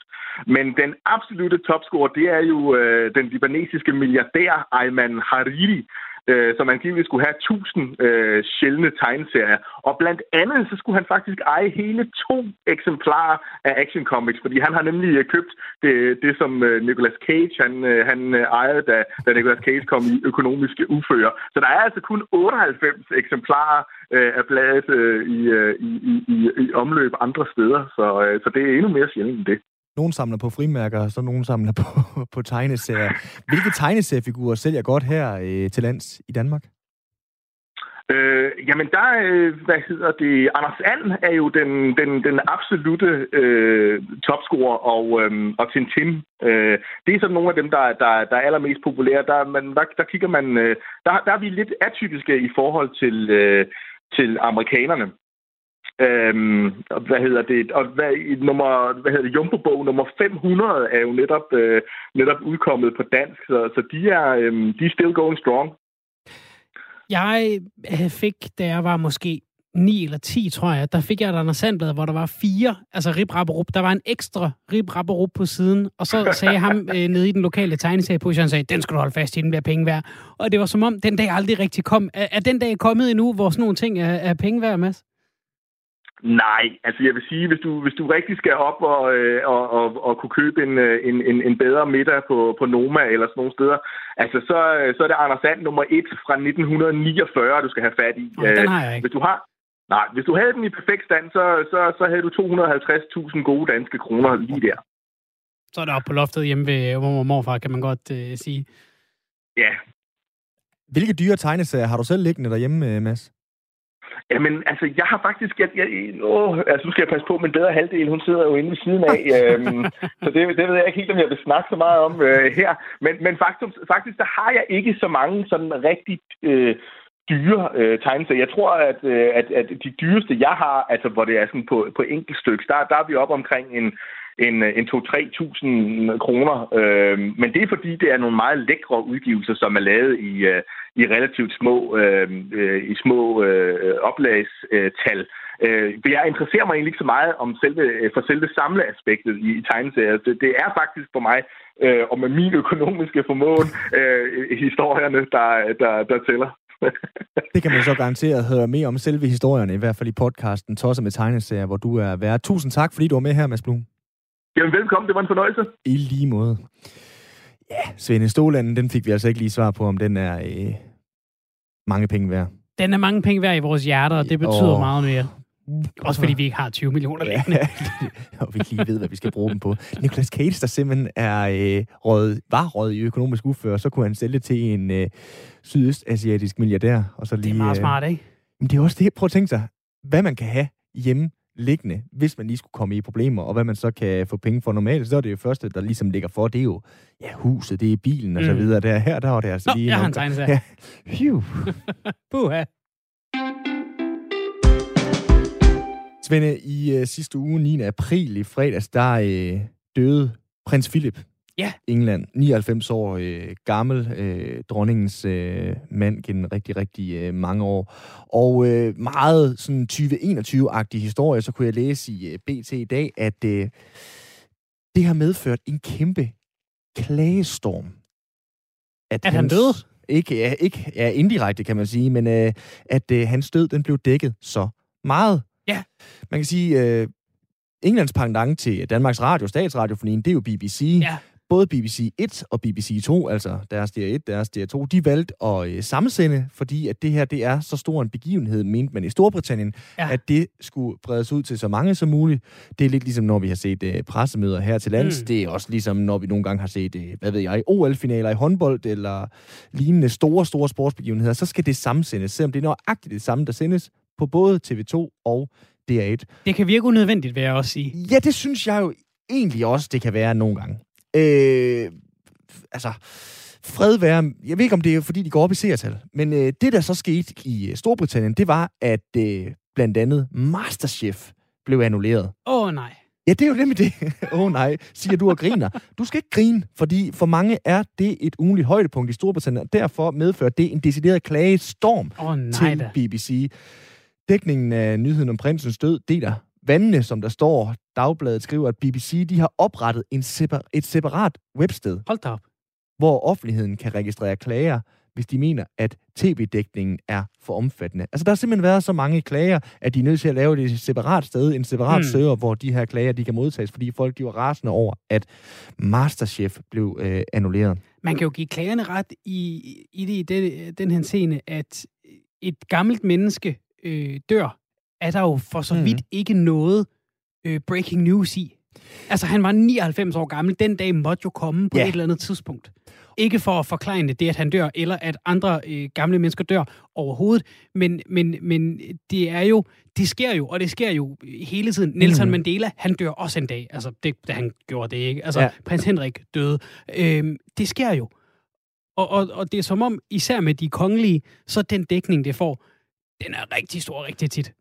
Men den absolute topscorer, det er jo øh, den libanesiske milliardær Ayman Hariri, øh, som angiveligt skulle have 1000 øh, sjældne tegneserier. Og blandt andet, så skulle han faktisk eje hele to eksemplarer af Action Comics, fordi han har nemlig øh, købt det, det som øh, Nicolas Cage han, øh, han øh, ejede, da, da Nicolas Cage kom i økonomiske ufører. Så der er altså kun 98 eksemplarer øh, af bladet øh, i, øh, i, i, i omløb andre steder, så, øh, så det er endnu mere sjældent end det. Nogle samler på frimærker, og så nogle samler på, på tegneserier. Hvilke tegneseriefigurer sælger godt her øh, til lands i Danmark? Øh, jamen, der, øh, hvad hedder det, Anders And er jo den, den, den absolute øh, topscorer, og, øh, og Tintin, øh, det er sådan nogle af dem, der, der, der er allermest populære. Der, man, der, der kigger man, øh, der, der er vi lidt atypiske i forhold til, øh, til amerikanerne. Øhm, hvad hedder det? Og hvad, nummer, hvad hedder det? Jumbo-bog nummer 500 er jo netop, øh, netop udkommet på dansk, så, så de, er, øh, de er still going strong. Jeg øh, fik, da jeg var måske 9 eller 10, tror jeg, der fik jeg et Anders Sandblad, hvor der var fire, altså Rip Rapperup. Der var en ekstra Rip Rapperup på siden, og så sagde ham øh, nede i den lokale tegneserieposition, han sagde, den skal du holde fast i, den bliver penge værd. Og det var som om, den dag aldrig rigtig kom. Er, er den dag kommet endnu, hvor sådan nogle ting er, er penge værd, Mads? Nej, altså jeg vil sige, hvis du, hvis du rigtig skal op og, øh, og, og, og kunne købe en, øh, en, en, en bedre middag på, på Noma eller sådan nogle steder, altså så, så er det Anders Sand nummer 1 fra 1949, du skal have fat i. Nå, den har jeg ikke. Hvis du har, nej, hvis du havde den i perfekt stand, så, så, så havde du 250.000 gode danske kroner lige der. Så er det oppe på loftet hjemme ved mor og morfar, kan man godt øh, sige. Ja. Hvilke dyre tegneserier har du selv liggende derhjemme, øh, Mads? Jamen, altså, jeg har faktisk... Jeg, jeg, åh, altså, nu skal jeg passe på, min bedre halvdel, hun sidder jo inde ved siden af. øhm, så det, det ved jeg ikke helt, om jeg vil snakke så meget om øh, her. Men, men faktisk, faktisk, der har jeg ikke så mange sådan rigtig øh, dyre øh, tegneserier. Jeg tror, at, øh, at, at de dyreste, jeg har, altså hvor det er sådan på, på enkeltstyks, der, der er vi op omkring en, en, en 2-3.000 kroner. Øh, men det er fordi, det er nogle meget lækre udgivelser, som er lavet i, øh, i relativt små, øh, øh, i små øh, oplagstal. Øh, jeg interesserer mig egentlig ikke så meget om selve, for selve samleaspektet i, i tegneserier. Det, det er faktisk for mig, øh, og med min økonomiske formåen, øh, historierne, der, der, der tæller. det kan man så garanteret høre mere om selve historierne, i hvert fald i podcasten Tosser med tegneserier, hvor du er værd. Tusind tak, fordi du var med her, Mads Blum. Jamen velkommen, det var en fornøjelse. I lige måde. Ja, Svende Stolanden, den fik vi altså ikke lige svar på, om den er øh, mange penge værd. Den er mange penge værd i vores hjerter, og det betyder oh. meget mere. Også fordi vi ikke har 20 millioner liggende. og vi ikke lige ved, hvad vi skal bruge dem på. Nicolas Cage, der simpelthen er øh, råd, var råd i økonomisk ufør, så kunne han sælge til en øh, sydøstasiatisk milliardær. Og så lige, det er meget smart, ikke? Men det er også det, prøv at tænke sig, hvad man kan have hjemme liggende, hvis man lige skulle komme i problemer, og hvad man så kan få penge for normalt, så er det jo første, der ligesom ligger for, det er jo ja, huset, det er bilen og mm. så videre. Der, her, der var det altså Nå, lige... jeg har en tegnesag. Ja. Puha. Svende, i uh, sidste uge, 9. april i fredags, der uh, døde prins Philip. Ja. England. 99 år øh, gammel. Øh, dronningens øh, mand gennem rigtig, rigtig øh, mange år. Og øh, meget sådan 2021-agtig historie, så kunne jeg læse i øh, BT i dag, at øh, det har medført en kæmpe klagestorm. At, at han døde? Ikke, ja, ikke ja, indirekte, kan man sige, men øh, at øh, hans død, den blev dækket så meget. Ja. Man kan sige, øh, Englands pendant til Danmarks Radio, statsradiofonien, det er jo BBC. Ja både BBC 1 og BBC 2, altså deres DR1, deres DR2, de valgte at øh, sammensende, fordi at det her det er så stor en begivenhed, mente man i Storbritannien, ja. at det skulle bredes ud til så mange som muligt. Det er lidt ligesom, når vi har set øh, pressemøder her til lands. Mm. Det er også ligesom, når vi nogle gange har set, øh, hvad ved jeg, OL-finaler i håndbold, eller lignende store, store sportsbegivenheder, så skal det sammensendes, selvom det er nøjagtigt det samme, der sendes på både TV2 og DR1. Det kan virke unødvendigt, vil jeg også sige. Ja, det synes jeg jo egentlig også, det kan være nogle gange. Øh, altså, fred være... Jeg ved ikke, om det er, fordi de går op i seertal, men øh, det, der så skete i øh, Storbritannien, det var, at øh, blandt andet Masterchef blev annulleret. Åh, oh, nej. Ja, det er jo nemlig det. Åh oh, nej, siger du og griner. Du skal ikke grine, fordi for mange er det et ugenligt højdepunkt i Storbritannien, og derfor medfører det en decideret klagestorm oh, nej, til da. BBC. Dækningen af nyheden om prinsens død deler vandene, som der står. Dagbladet skriver, at BBC de har oprettet en separ- et separat websted. Hold da op. Hvor offentligheden kan registrere klager, hvis de mener, at tv-dækningen er for omfattende. Altså, der har simpelthen været så mange klager, at de er nødt til at lave det et separat sted, en separat mm. server, hvor de her klager, de kan modtages, fordi folk, de var rasende over, at Masterchef blev øh, annulleret. Man kan jo give klagerne ret i, i, det, i den, den her scene, at et gammelt menneske øh, dør, er der jo for så vidt mm. ikke noget øh, breaking news i. Altså, han var 99 år gammel. Den dag måtte jo komme på ja. et eller andet tidspunkt. Ikke for at forklare det, at han dør, eller at andre øh, gamle mennesker dør overhovedet, men, men, men det er jo, det sker jo, og det sker jo hele tiden. Nelson mm. Mandela, han dør også en dag. Altså, det, han gjorde det ikke. Altså, ja. prins Henrik døde. Øhm, det sker jo. Og, og, og det er som om, især med de kongelige, så den dækning, det får, den er rigtig stor rigtig tit.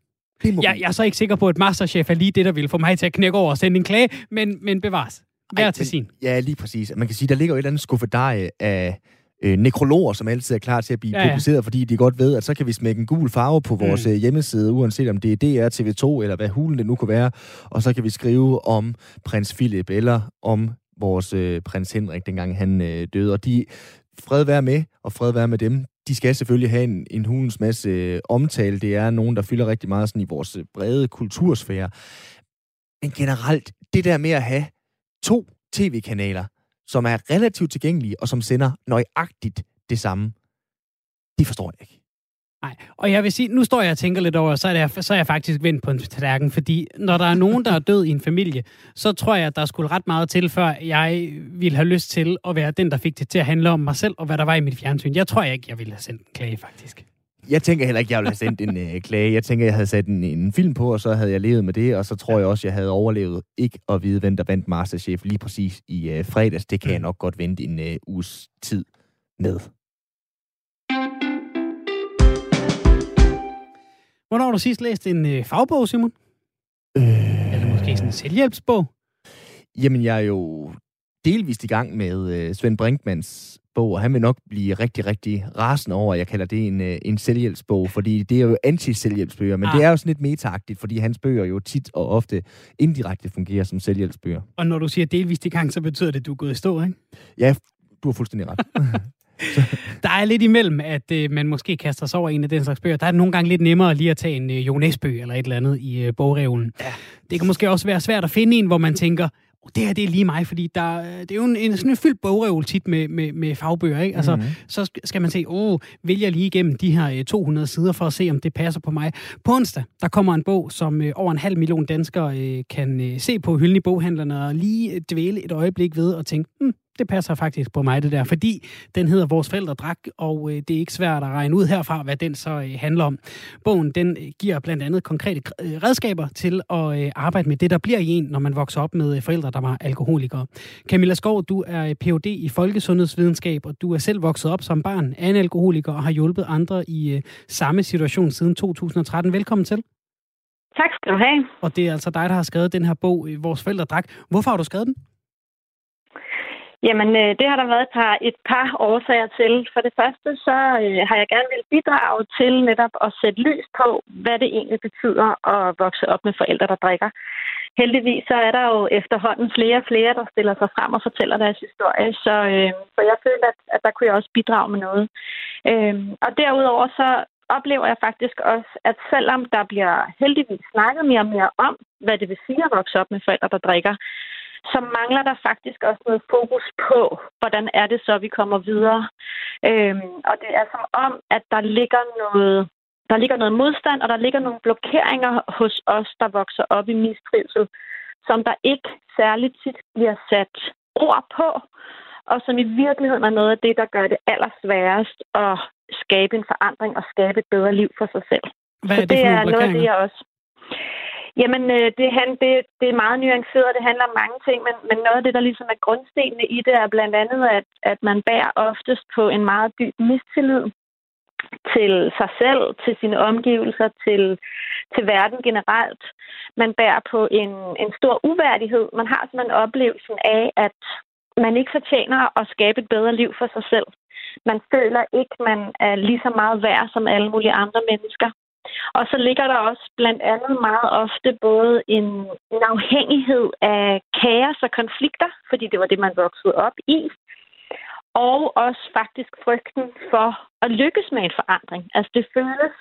Jeg, jeg er så ikke sikker på, at Masterchef er lige det, der vil få mig til at knække over og sende en klage, men, men bevares. Hver Ej, til sin. Ja, lige præcis. Man kan sige, der ligger jo et eller andet skuffedej af øh, nekrologer, som altid er klar til at blive ja, ja. publiceret, fordi de godt ved, at så kan vi smække en gul farve på vores mm. Øh, hjemmeside, uanset om det er DR, TV2 eller hvad hulen det nu kunne være, og så kan vi skrive om prins Philip eller om vores øh, prins Henrik, dengang han øh, døde. Og de, fred være med, og fred være med dem, de skal selvfølgelig have en, en hulens masse øh, omtale. Det er nogen, der fylder rigtig meget sådan i vores øh, brede kultursfære. Men generelt, det der med at have to tv-kanaler, som er relativt tilgængelige, og som sender nøjagtigt det samme, det forstår jeg ikke. Nej, og jeg vil sige, nu står jeg og tænker lidt over, så er, jeg, så er jeg faktisk vendt på en tallerken, fordi når der er nogen, der er død i en familie, så tror jeg, at der skulle ret meget til, før jeg ville have lyst til at være den, der fik det til at handle om mig selv, og hvad der var i mit fjernsyn. Jeg tror jeg ikke, jeg ville have sendt en klage, faktisk. Jeg tænker heller ikke, jeg ville have sendt en uh, klage. Jeg tænker, jeg havde sat en, en film på, og så havde jeg levet med det, og så tror jeg også, jeg havde overlevet ikke at vide, hvem der vandt Masterchef lige præcis i uh, fredags. Det kan jeg nok godt vente en uh, uges tid med. Hvornår har du sidst læst en øh, fagbog, Simon? Øh... Eller måske sådan en selvhjælpsbog? Jamen, jeg er jo delvist i gang med øh, Svend Brinkmans bog, og han vil nok blive rigtig, rigtig rasende over, at jeg kalder det en, øh, en selvhjælpsbog, fordi det er jo anti-selvhjælpsbøger, men ah. det er jo sådan lidt metagtigt, fordi hans bøger jo tit og ofte indirekte fungerer som selvhjælpsbøger. Og når du siger delvist i gang, så betyder det, at du er gået i stå, ikke? Ja, du har fuldstændig ret. der er lidt imellem, at øh, man måske kaster sig over en af den slags bøger. Der er det nogle gange lidt nemmere lige at tage en øh, Jonas-bøg eller et eller andet i øh, bogreolen. Ja. Det kan måske også være svært at finde en, hvor man tænker, oh, det her det er lige mig, fordi der, det er jo en, en sådan en fyldt bogreol tit med, med, med fagbøger. Ikke? Altså, mm-hmm. Så skal man se, åh, oh, vil jeg lige igennem de her 200 øh, sider for at se, om det passer på mig. På onsdag, der kommer en bog, som øh, over en halv million danskere øh, kan øh, se på hylden i boghandlerne og lige dvæle et øjeblik ved og tænke, hmm, det passer faktisk på mig, det der, fordi den hedder Vores Forældre Drak, og øh, det er ikke svært at regne ud herfra, hvad den så øh, handler om. Bogen, den øh, giver blandt andet konkrete øh, redskaber til at øh, arbejde med det, der bliver i en, når man vokser op med øh, forældre, der var alkoholikere. Camilla Skov, du er Ph.D. i folkesundhedsvidenskab, og du er selv vokset op som barn af en alkoholiker og har hjulpet andre i øh, samme situation siden 2013. Velkommen til. Tak skal du have. Og det er altså dig, der har skrevet den her bog, Vores Forældre Drak. Hvorfor har du skrevet den? Jamen, øh, det har der været et par, et par årsager til. For det første, så øh, har jeg gerne vil bidrage til netop at sætte lys på, hvad det egentlig betyder at vokse op med forældre, der drikker. Heldigvis så er der jo efterhånden flere og flere, der stiller sig frem og fortæller deres historie, så, øh, så jeg føler, at, at der kunne jeg også bidrage med noget. Øh, og derudover så oplever jeg faktisk også, at selvom der bliver heldigvis snakket mere og mere om, hvad det vil sige at vokse op med forældre, der drikker, så mangler der faktisk også noget fokus på, hvordan er det så, vi kommer videre. Øhm, og det er som om, at der ligger noget der ligger noget modstand, og der ligger nogle blokeringer hos os, der vokser op i mistrivsel, som der ikke særligt tit bliver sat ord på, og som i virkeligheden er noget af det, der gør det allersværest at skabe en forandring og skabe et bedre liv for sig selv. Hvad er det, det er noget af det, jeg også Jamen, øh, det, han, det, det er meget nuanceret, det handler om mange ting, men, men noget af det, der ligesom er grundstenene i det, er blandt andet, at, at man bærer oftest på en meget dyb mistillid til sig selv, til sine omgivelser, til, til verden generelt. Man bærer på en, en stor uværdighed. Man har simpelthen oplevelsen af, at man ikke fortjener at skabe et bedre liv for sig selv. Man føler ikke, man er lige så meget værd som alle mulige andre mennesker. Og så ligger der også blandt andet meget ofte både en, en afhængighed af kaos og konflikter, fordi det var det, man voksede op i, og også faktisk frygten for at lykkes med en forandring. Altså det føles,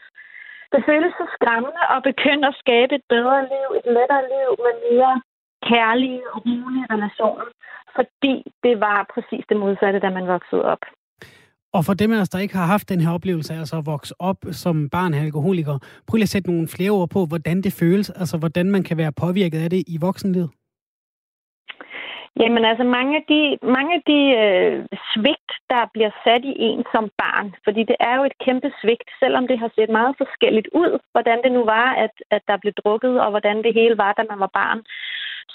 det føles så skræmmende at begynde at skabe et bedre liv, et lettere liv med mere kærlige og rolige relationer, fordi det var præcis det modsatte, da man voksede op. Og for dem af os, der ikke har haft den her oplevelse af altså at vokse op som barn af alkoholiker, prøv lige at sætte nogle flere ord på, hvordan det føles, altså hvordan man kan være påvirket af det i voksenlivet. Jamen altså mange af de, mange af de øh, svigt, der bliver sat i en som barn, fordi det er jo et kæmpe svigt, selvom det har set meget forskelligt ud, hvordan det nu var, at, at der blev drukket, og hvordan det hele var, da man var barn,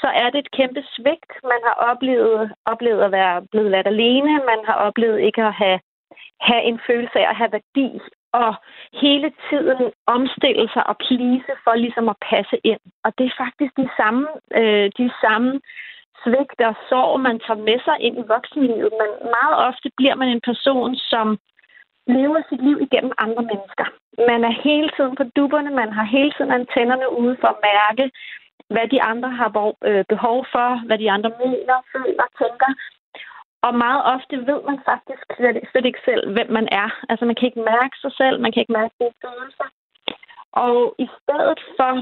så er det et kæmpe svigt. Man har oplevet, oplevet at være blevet ladt alene, man har oplevet ikke at have have en følelse af at have værdi, og hele tiden omstille sig og plise for ligesom at passe ind. Og det er faktisk de samme, øh, de samme svigt og sorg, man tager med sig ind i voksenlivet, men meget ofte bliver man en person, som lever sit liv igennem andre mennesker. Man er hele tiden på dupperne, man har hele tiden antennerne ude for at mærke, hvad de andre har behov øh, for, hvad de andre mener, føler, tænker. Og meget ofte ved man faktisk slet ikke selv, hvem man er. Altså man kan ikke mærke sig selv, man kan ikke mærke sine følelser. Og i stedet for,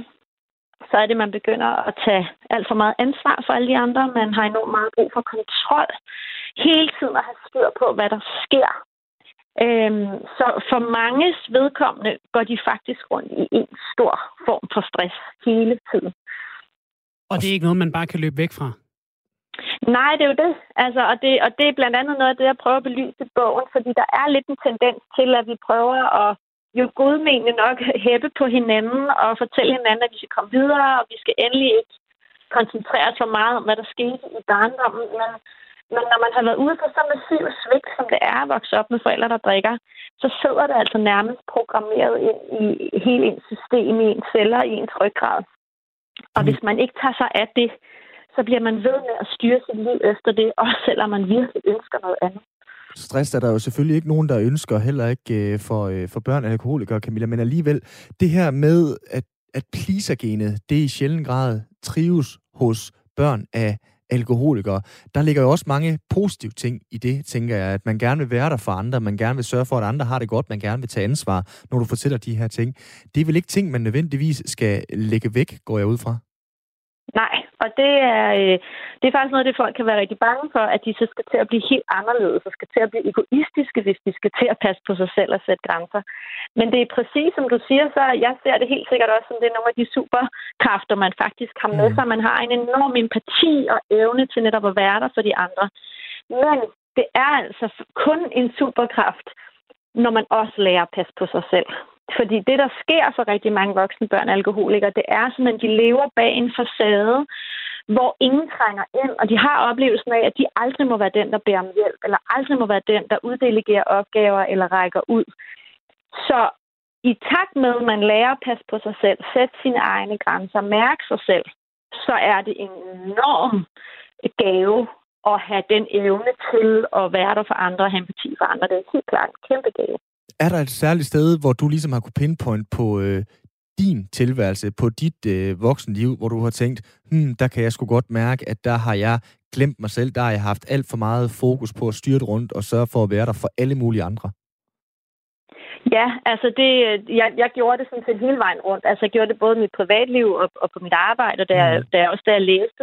så er det, man begynder at tage alt for meget ansvar for alle de andre. Man har enormt meget brug for kontrol. Hele tiden at have styr på, hvad der sker. Øhm, så for manges vedkommende går de faktisk rundt i en stor form for stress hele tiden. Og det er ikke noget, man bare kan løbe væk fra? Nej, det er jo det. Altså, og, det og det er blandt andet noget af det, jeg prøver at belyse i bogen, fordi der er lidt en tendens til, at vi prøver at jo godmenende nok hæppe på hinanden og fortælle hinanden, at vi skal komme videre, og vi skal endelig ikke koncentrere os for meget om, hvad der skete i barndommen. Men, men når man har været ude på så massiv svigt, som det er at vokse op med forældre, der drikker, så sidder det altså nærmest programmeret ind i hele ens system, i ens celler, i ens ryggrad. Og mm. hvis man ikke tager sig af det, så bliver man ved med at styre sit liv efter det, også selvom man virkelig ønsker noget andet. Stress er der jo selvfølgelig ikke nogen, der ønsker, heller ikke øh, for, øh, for børn af alkoholikere, Camilla, men alligevel, det her med, at, at pleasergenet, det i sjældent grad trives hos børn af alkoholikere. Der ligger jo også mange positive ting i det, tænker jeg, at man gerne vil være der for andre, man gerne vil sørge for, at andre har det godt, man gerne vil tage ansvar, når du fortæller de her ting. Det er vel ikke ting, man nødvendigvis skal lægge væk, går jeg ud fra? Nej, og det er, øh, det er faktisk noget, det folk kan være rigtig bange for, at de så skal til at blive helt anderledes, og skal til at blive egoistiske, hvis de skal til at passe på sig selv og sætte grænser. Men det er præcis som du siger, så jeg ser det helt sikkert også som det er nogle af de superkræfter, man faktisk har med mm. sig. Man har en enorm empati og evne til netop at være der for de andre. Men det er altså kun en superkraft, når man også lærer at passe på sig selv. Fordi det, der sker for rigtig mange voksne børn alkoholikere, det er sådan, at de lever bag en facade, hvor ingen trænger ind, og de har oplevelsen af, at de aldrig må være den, der beder om hjælp, eller aldrig må være den, der uddelegerer opgaver eller rækker ud. Så i takt med, at man lærer at passe på sig selv, sætte sine egne grænser, mærke sig selv, så er det en enorm gave at have den evne til at være der for andre og have empati for andre. Det er helt klart en kæmpe gave. Er der et særligt sted, hvor du ligesom har kunne pinpoint på øh, din tilværelse, på dit øh, voksenliv, hvor du har tænkt, hmm, der kan jeg sgu godt mærke, at der har jeg glemt mig selv, der har jeg haft alt for meget fokus på at styre rundt og sørge for at være der for alle mulige andre? Ja, altså det, jeg, jeg gjorde det sådan set hele vejen rundt. Altså jeg gjorde det både i mit privatliv og, og på mit arbejde, og da, mm. da jeg også da jeg læste.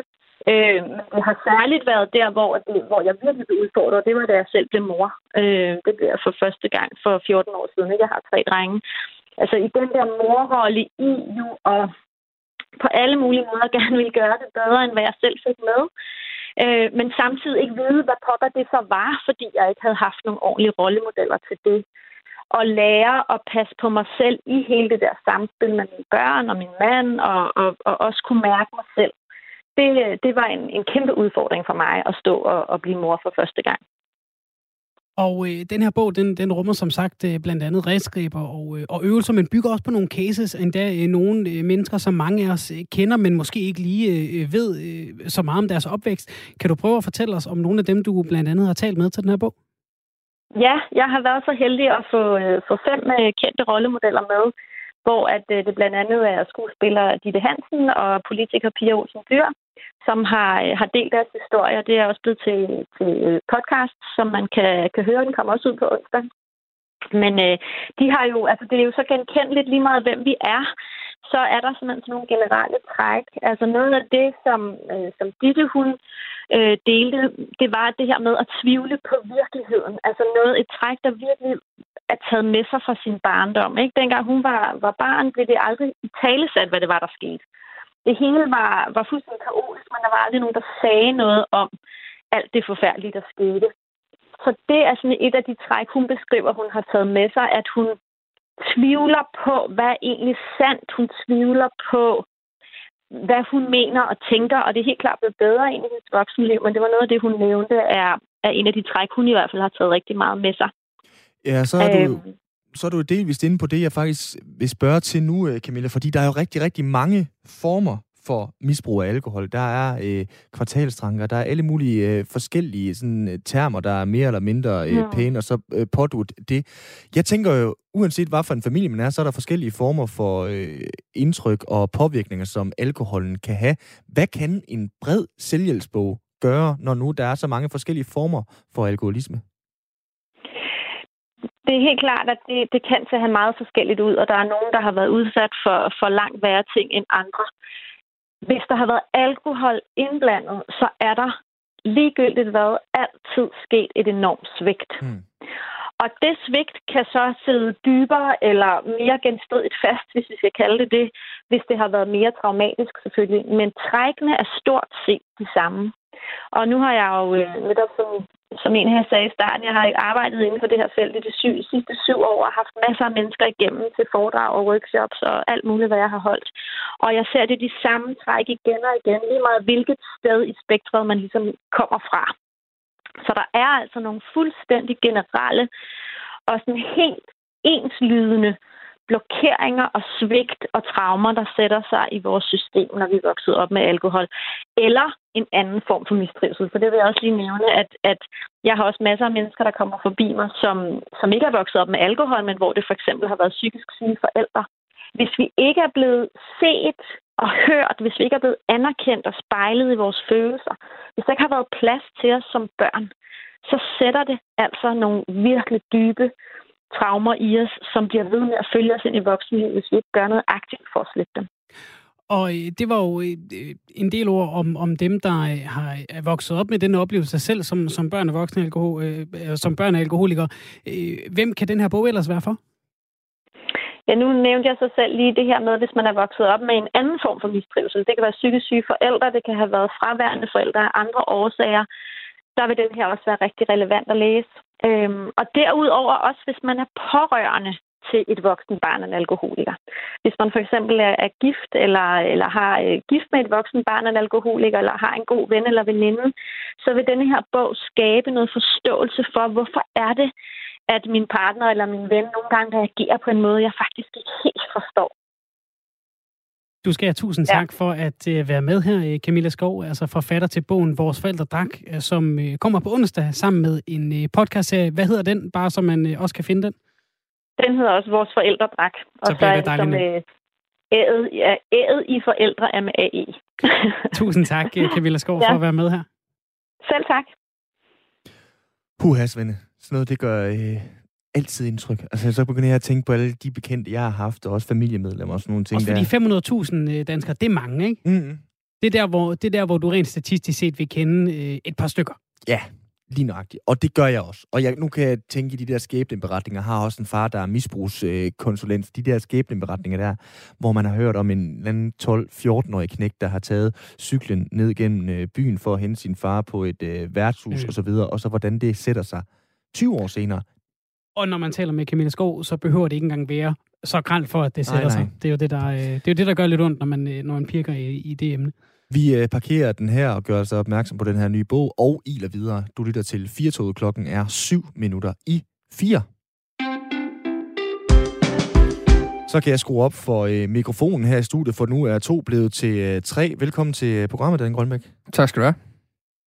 Øh, det har særligt været der, hvor, det, hvor jeg virkelig blev udfordret, det var da jeg selv blev mor. Øh, det blev jeg for første gang for 14 år siden. Jeg har tre drenge. Altså i den der morrolle i jo, og på alle mulige måder gerne ville gøre det bedre, end hvad jeg selv fik med. Øh, men samtidig ikke vide, hvad pokker det så var, fordi jeg ikke havde haft nogle ordentlige rollemodeller til det og lære at passe på mig selv i hele det der samspil med mine børn og min mand, og, og, og også kunne mærke mig selv. Det, det var en, en kæmpe udfordring for mig at stå og, og blive mor for første gang. Og øh, den her bog, den, den rummer som sagt øh, blandt andet redskaber og, øh, og øvelser, men bygger også på nogle cases, endda øh, nogle øh, mennesker, som mange af os øh, kender, men måske ikke lige øh, ved øh, så meget om deres opvækst. Kan du prøve at fortælle os om nogle af dem, du blandt andet har talt med til den her bog? Ja, jeg har været så heldig at få, øh, få fem øh, kendte rollemodeller med, hvor at øh, det blandt andet er skuespiller Ditte Hansen og politiker Pia Olsen Dyr, som har, øh, har delt deres historie. Det er også blevet til, til øh, podcast, som man kan, kan høre. Den kommer også ud på onsdag. Men øh, de har jo, altså det er jo så genkendeligt lige meget, hvem vi er så er der simpelthen sådan nogle generelle træk. Altså noget af det, som, øh, som Ditte hun øh, delte, det var det her med at tvivle på virkeligheden. Altså noget, et træk, der virkelig er taget med sig fra sin barndom. Ikke? Dengang hun var, var barn, blev det aldrig talesat, hvad det var, der skete. Det hele var, var fuldstændig kaotisk, men der var aldrig nogen, der sagde noget om alt det forfærdelige, der skete. Så det er sådan et af de træk, hun beskriver, hun har taget med sig, at hun tvivler på, hvad er egentlig sandt. Hun tvivler på, hvad hun mener og tænker, og det er helt klart blevet bedre ind i hendes voksenliv, men det var noget af det, hun nævnte, er, er en af de træk, hun i hvert fald har taget rigtig meget med sig. Ja, så er du, øhm, så er du delvist inde på det, jeg faktisk vil spørge til nu, øh, Camilla, fordi der er jo rigtig, rigtig mange former for misbrug af alkohol. Der er øh, kvartalstranker, der er alle mulige øh, forskellige sådan, øh, termer, der er mere eller mindre øh, Ja. pæne, og så øh, pådudt det. Jeg tænker jo, uanset hvad for en familie man er, så er der forskellige former for øh, indtryk og påvirkninger, som alkoholen kan have. Hvad kan en bred selvhjælpsbog gøre, når nu der er så mange forskellige former for alkoholisme? Det er helt klart, at det, det kan se meget forskelligt ud, og der er nogen, der har været udsat for, for langt værre ting end andre. Hvis der har været alkohol indblandet, så er der ligegyldigt hvad altid sket et enormt svigt. Hmm. Og det svigt kan så sidde dybere eller mere genstridigt fast, hvis vi skal kalde det det, hvis det har været mere traumatisk selvfølgelig. Men trækkene er stort set de samme. Og nu har jeg jo øh, netop, som, som en her sagde i starten, jeg har arbejdet inden for det her felt i de syv, sidste syv år og haft masser af mennesker igennem til foredrag og workshops og alt muligt, hvad jeg har holdt. Og jeg ser det de samme træk igen og igen, lige meget hvilket sted i spektret man ligesom kommer fra. Så der er altså nogle fuldstændig generelle og sådan helt enslydende blokeringer og svigt og traumer, der sætter sig i vores system, når vi er vokset op med alkohol, eller en anden form for mistrivsel. For det vil jeg også lige nævne, at, at jeg har også masser af mennesker, der kommer forbi mig, som, som ikke er vokset op med alkohol, men hvor det for eksempel har været psykisk syge forældre. Hvis vi ikke er blevet set og hørt, hvis vi ikke er blevet anerkendt og spejlet i vores følelser, hvis der ikke har været plads til os som børn, så sætter det altså nogle virkelig dybe traumer i os, som bliver ved med at følge os ind i voksenlivet, hvis vi ikke gør noget aktivt for at slippe dem. Og øh, det var jo øh, øh, en del ord om, om dem, der har er vokset op med den oplevelse selv som, som børn af voksne alkohol, øh, som børn af alkoholikere. Hvem kan den her bog ellers være for? Ja, nu nævnte jeg så selv lige det her med, hvis man er vokset op med en anden form for mistrivsel. Det kan være psykisk syge forældre, det kan have været fraværende forældre af andre årsager. Der vil den her også være rigtig relevant at læse. Øhm, og derudover også, hvis man er pårørende til et voksen barn en alkoholiker. Hvis man for eksempel er, er gift, eller, eller har øh, gift med et voksen barn en alkoholiker, eller har en god ven eller veninde, så vil denne her bog skabe noget forståelse for, hvorfor er det, at min partner eller min ven nogle gange reagerer på en måde, jeg faktisk ikke helt forstår. Du skal have tusind Ja. tak for at øh, være med her, øh, Camilla Skov, altså forfatter til bogen Vores Forældre Drak, øh, som øh, kommer på onsdag sammen med en øh, podcast-serie. Hvad hedder den, bare så man øh, også kan finde den? Den hedder også Vores Forældre Drak. Og Så så, er det som øh, ædet, ja, ædet i forældre er med AE. Tusind tak, øh, Camilla Skov, Ja. for at være med her. Selv tak. Puha, Svende. Sådan noget, det gør øh, altid indtryk. Altså, så begynder jeg at tænke på alle de bekendte, jeg har haft, og også familiemedlemmer og sådan nogle ting Også fordi der. 500.000 øh, danskere, det er mange, ikke? Mm-hmm. Det er der, hvor, det er der, hvor du rent statistisk set vil kende øh, et par stykker. Ja, lige nøjagtigt. Og det gør jeg også. Og jeg, nu kan jeg tænke i de der skæbneberetninger. Jeg har også en far, der er misbrugskonsulent. De der skæbneberetninger der, hvor man har hørt om en eller anden 12-14-årig knæk, der har taget cyklen ned gennem øh, byen for at hente sin far på et øh, værtshus Mm. og så videre. Og så hvordan det sætter sig 20 år senere. Og når man taler med Camilla Skov, så behøver det ikke engang være så gralt for, at det Nej, sætter nej. sig. Det er jo det, der, øh, det, er jo det, der gør lidt ondt, når man, øh, når man pirker i, i det emne. Vi øh, parkerer den her og gør os opmærksom på den her nye bog og iler videre. Du lytter til 4 klokken er 7 minutter i 4. Så kan jeg skrue op for øh, mikrofonen her i studiet, for nu er to blevet til øh, tre. Velkommen til øh, programmet, Dan Grønbæk. Tak skal du have.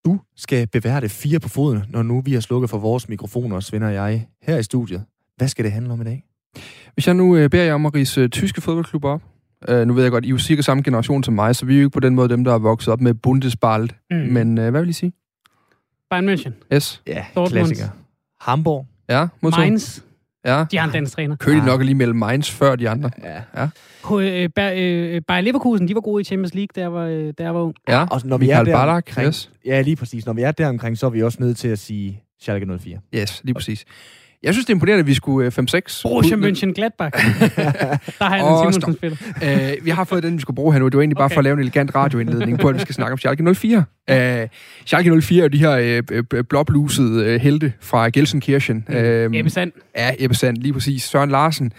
Du skal beværte fire på foden, når nu vi har slukket for vores mikrofoner, Svend og jeg, her i studiet. Hvad skal det handle om i dag? Hvis jeg nu øh, beder jer om at rise øh, tyske fodboldklubber op. Øh, nu ved jeg godt, I er jo cirka samme generation som mig, så vi er jo ikke på den måde dem, der er vokset op med Bundesbald. Mm. Men øh, hvad vil I sige? Bayern München, Yes. Ja, Dortmund. klassiker. Hamburg. Ja, modtaget. Mainz, Ja. de har en dansk træner. De Ah. nok lige mellem Mainz før de andre. Ja. På, øh, Bayer, øh, Bayer Leverkusen, de var gode i Champions League, der var, øh, der var ung. Ja, Og når vi er Michael der Ballack. omkring, Yes. Ja, lige præcis. Når vi er der omkring, så er vi også nødt til at sige Schalke 04. yes, lige præcis. Jeg synes, det er imponerende, at vi skulle øh, 5-6. Borussia Mönchengladbach. der har jeg en. Simonsen spiller. Øh, vi har fået den, vi skulle bruge her nu. Det var egentlig bare Okay. for at lave en elegant radioindledning på, at vi skal snakke om Schalke 04. Øh, Schalke 04 er de her øh, øh, blåblusede øh, helte fra Gelsenkirchen. Øh, Ebbe Sand. Ja, Ebbe Sand, lige præcis. Søren Larsen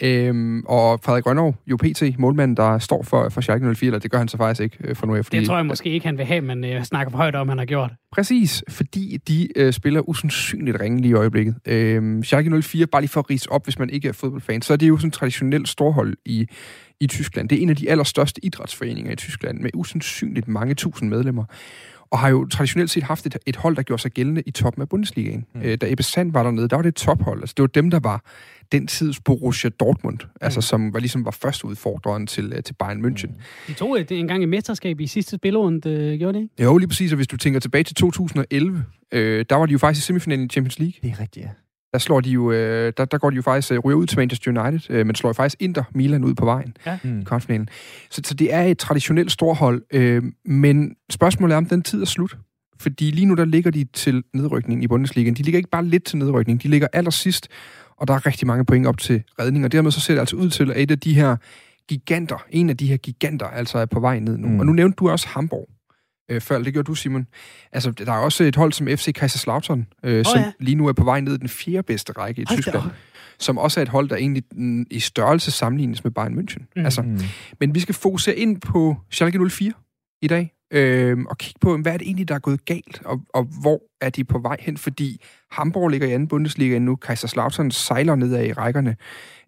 øhm, og Frederik Grønov, jo PT, målmanden, der står for, for Schalke 04, eller det gør han så faktisk ikke øh, for nu af. Fordi, Det tror jeg måske ikke, han vil have, men øh, snakker for højt om, han har gjort. Præcis, fordi de øh, spiller usandsynligt ringe lige i øjeblikket. Øhm, Schalke 04, bare lige for at rise op, hvis man ikke er fodboldfan, så er det jo sådan et traditionelt storhold i, i Tyskland. Det er en af de allerstørste idrætsforeninger i Tyskland, med usandsynligt mange tusind medlemmer og har jo traditionelt set haft et, et hold, der gjorde sig gældende i toppen af Bundesligaen. Mm. Øh, da Ebbe Sand var dernede, der var det et tophold. Altså, det var dem, der var den tids Borussia Dortmund, mm. altså, som var, ligesom var første udfordreren til, øh, til Bayern München. Mm. De tog et, en gang i mesterskab i sidste spilrunde, øh, gjorde det ikke? Jo, lige præcis, og hvis du tænker tilbage til 2011, øh, der var de jo faktisk i semifinalen i Champions League. Det er rigtigt, ja der slår de jo, øh, der, der går de jo faktisk, øh, ryger ud til Manchester United, øh, men slår faktisk Inter Milan ud på vejen ja. i kvartfinalen. Så, så det er et traditionelt storhold, øh, men spørgsmålet er, om den tid er slut. Fordi lige nu, der ligger de til nedrykning i Bundesligaen. De ligger ikke bare lidt til nedrykning, de ligger allersidst, og der er rigtig mange point op til redning, og dermed så ser det altså ud til, at et af de her giganter, en af de her giganter, altså er på vej ned nu. Mm. Og nu nævnte du også Hamburg øh, før, det gjorde du, Simon. Altså, der er også et hold som FC Kaiserslautern, øh, oh, som ja. lige nu er på vej ned i den fjerde bedste række i Hold Tyskland. Da. Som også er et hold, der egentlig mm, i størrelse sammenlignes med Bayern München. Mm. Altså, mm. Men vi skal fokusere ind på Schalke 04 i dag, øh, og kigge på, hvad er det egentlig, der er gået galt, og, og hvor er de på vej hen, fordi Hamburg ligger i anden Bundesliga nu, Kaiserslautern sejler nedad i rækkerne.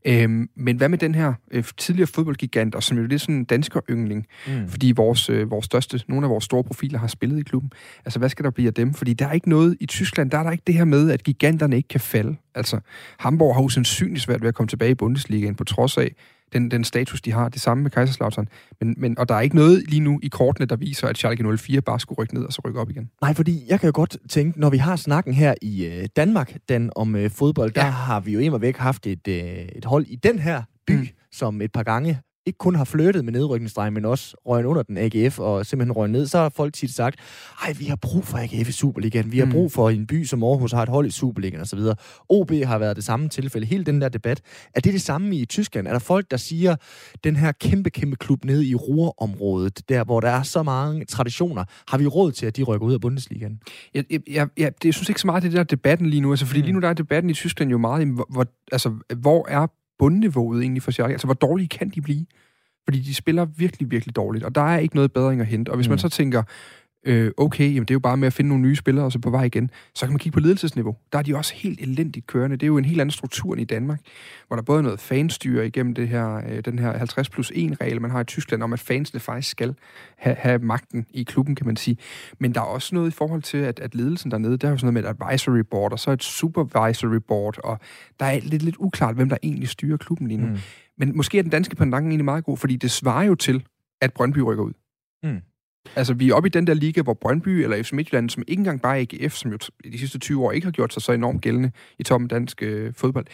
Øhm, men hvad med den her øh, tidligere fodboldgigant, og som jo lidt sådan en dansker yngling, mm. fordi vores, øh, vores største, nogle af vores store profiler har spillet i klubben. Altså, hvad skal der blive af dem? Fordi der er ikke noget i Tyskland, der er der ikke det her med, at giganterne ikke kan falde. Altså, Hamburg har usandsynligt svært ved at komme tilbage i Bundesligaen, på trods af, den, den status, de har. Det samme med Kaiserslautern. Men, men, og der er ikke noget lige nu i kortene, der viser, at Schalke 04 bare skulle rykke ned og så rykke op igen. Nej, fordi jeg kan jo godt tænke, når vi har snakken her i øh, Danmark, den om øh, fodbold, ja. der har vi jo immer væk haft et, øh, et hold i den her by, mm. som et par gange ikke kun har flyttet med nedrykningsdrejen, men også røget under den AGF og simpelthen røget ned, så har folk tit sagt, ej, vi har brug for AGF i Superligaen, vi har mm. brug for en by som Aarhus har et hold i Superligaen osv. OB har været det samme tilfælde. Hele den der debat, er det det samme i Tyskland? Er der folk, der siger, den her kæmpe, kæmpe klub nede i Ruhrområdet, der hvor der er så mange traditioner, har vi råd til, at de rykker ud af Bundesligaen? Jeg, jeg, jeg, jeg, jeg synes ikke så meget, det der debatten lige nu, altså fordi mm. lige nu der er debatten i Tyskland jo meget, hvor, altså, hvor er bundniveauet egentlig for Schalke? Altså, hvor dårlige kan de blive? Fordi de spiller virkelig, virkelig dårligt, og der er ikke noget bedring at hente. Og hvis mm. man så tænker, øh, okay, jamen det er jo bare med at finde nogle nye spillere, og så på vej igen, så kan man kigge på ledelsesniveau. Der er de også helt elendigt kørende. Det er jo en helt anden struktur end i Danmark, hvor der både er noget fanstyre igennem det her, øh, den her 50 plus 1 regel, man har i Tyskland, om at fansene faktisk skal have, have magten i klubben, kan man sige. Men der er også noget i forhold til, at, at ledelsen dernede, der er jo sådan noget med et advisory board, og så et supervisory board, og der er lidt, lidt uklart, hvem der egentlig styrer klubben lige nu. Mm. Men måske er den danske pendant egentlig meget god, fordi det svarer jo til, at Brøndby rykker ud. Mm. Altså, vi er oppe i den der liga, hvor Brøndby eller FC Midtjylland, som ikke engang bare AGF, som jo de sidste 20 år ikke har gjort sig så enormt gældende i toppen dansk øh, fodbold.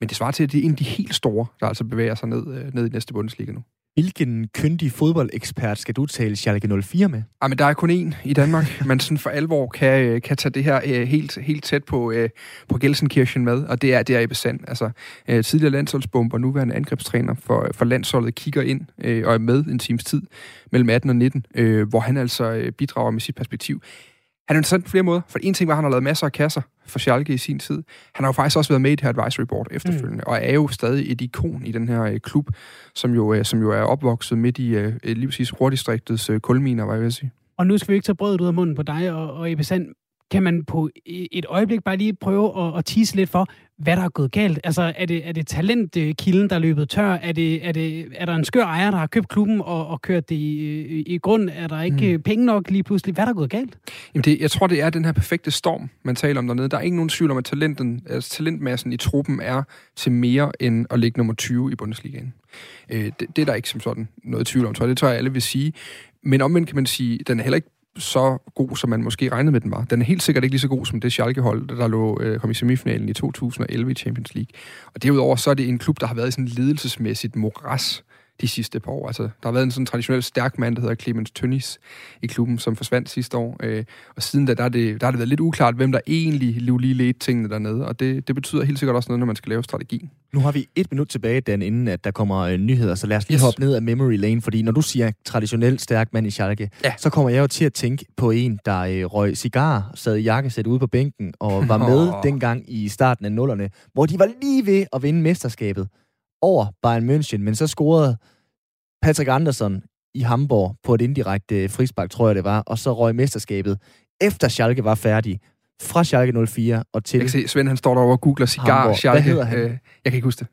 Men det svarer til, at det er en af de helt store, der altså bevæger sig ned, øh, ned i næste Bundesliga nu. Hvilken kyndig fodboldekspert skal du tale Schalke 04 med? Ja, men der er kun én i Danmark, man sådan for alvor kan, øh, kan tage det her uh, helt, helt tæt på, uh, på Gelsenkirchen med, og det er, det er Ebbe Sand. Altså, uh, tidligere landsholdsbomber, nuværende angrebstræner for, for landsholdet, kigger ind og er med en times tid mellem 18 og 19, uh, hvor han altså bidrager med sit perspektiv. Han er interessant på flere måder, for en ting var, at han har lavet masser af kasser for Schalke i sin tid. Han har jo faktisk også været med i det her advisory board efterfølgende, mm. og er jo stadig et ikon i den her øh, klub, som jo, øh, som jo er opvokset midt i øh, lige præcis Rordistriktets øh, kulminer, var jeg vil sige. Og nu skal vi ikke tage brødet ud af munden på dig og, og Ebbe Sand. Kan man på et øjeblik bare lige prøve at, at tease lidt for, hvad der er gået galt? Altså, er det, er det talentkilden, der er løbet tør? Er, det, er, det, er der en skør ejer, der har købt klubben og, og kørt det i, i grund? Er der ikke mm. penge nok lige pludselig? Hvad er der gået galt? Jamen det, jeg tror, det er den her perfekte storm, man taler om dernede. Der er ikke nogen tvivl om, at talenten, altså talentmassen i truppen er til mere end at ligge nummer 20 i Bundesligaen. Øh, det, det er der ikke som sådan noget tvivl om, tror jeg. Det tror jeg, alle vil sige. Men omvendt kan man sige, den er heller ikke så god, som man måske regnede med, den var. Den er helt sikkert ikke lige så god som det Schalke-hold, der lå, øh, kom i semifinalen i 2011 i Champions League. Og derudover så er det en klub, der har været i sådan ledelsesmæssigt moras de sidste par år. Altså, der har været en sådan traditionel stærk mand, der hedder Clemens Tønnis i klubben, som forsvandt sidste år. Øh, og siden da, der, er det, der har det været lidt uklart, hvem der egentlig lige ledte tingene dernede. Og det, det betyder helt sikkert også noget, når man skal lave strategi. Nu har vi et minut tilbage, Dan, inden at der kommer øh, nyheder, så lad os lige yes. hoppe ned af memory lane, fordi når du siger traditionelt stærk mand i Schalke, ja. så kommer jeg jo til at tænke på en, der øh, røg cigar, sad i jakkesæt ude på bænken, og var med oh. dengang i starten af nullerne, hvor de var lige ved at vinde mesterskabet over Bayern München, men så scorede Patrick Andersen i Hamburg på et indirekte frispark, tror jeg det var, og så røg mesterskabet, efter Schalke var færdig, fra Schalke 04 og til... Jeg kan se, Svend han står derovre og googler cigar, Hamburg. Schalke. Hvad hedder han? Øh, jeg kan ikke huske det.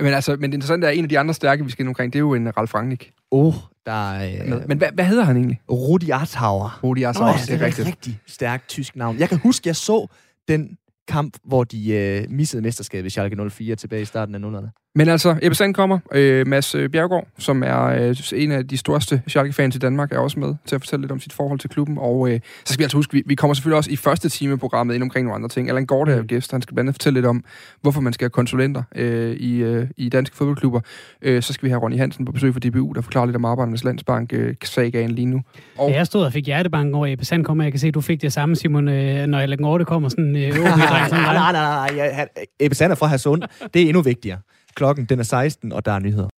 Men altså, men det interessante er, en af de andre stærke, vi skal omkring, det er jo en Ralf Rangnick. Oh, der er... Øh... Men hvad, hvad hedder han egentlig? Rudi Arthauer. Rudi Arthauer, oh, ja, det er, det er rigtig stærkt tysk navn. Jeg kan huske, jeg så den kamp, hvor de øh, missede mesterskabet i Schalke 04 tilbage i starten af 00'erne. Men altså, Ebbe Sand kommer. Øh, Mads øh, Bjergård, som er øh, en af de største Schalke-fans i Danmark, er også med til at fortælle lidt om sit forhold til klubben. Og øh, så skal vi altså huske, vi, vi kommer selvfølgelig også i første time programmet ind omkring nogle andre ting. Allan Gård er mm. gæst, han skal blandt andet fortælle lidt om, hvorfor man skal have konsulenter øh, i, øh, i danske fodboldklubber. Øh, så skal vi have Ronny Hansen på besøg for DBU, der forklarer lidt om Arbejdernes Landsbank, øh, sagaen lige nu. Og... Jeg stod og fik hjertebanken over Ebbe Sand kommer. Jeg kan se, at du fik det samme, Simon, øh, når Allan Gård kommer sådan... Øh, nej, nej, nej, nej, nej. Ebbe Sand er fra Hasund. Det er endnu vigtigere. Klokken den er 16, og der er nyheder.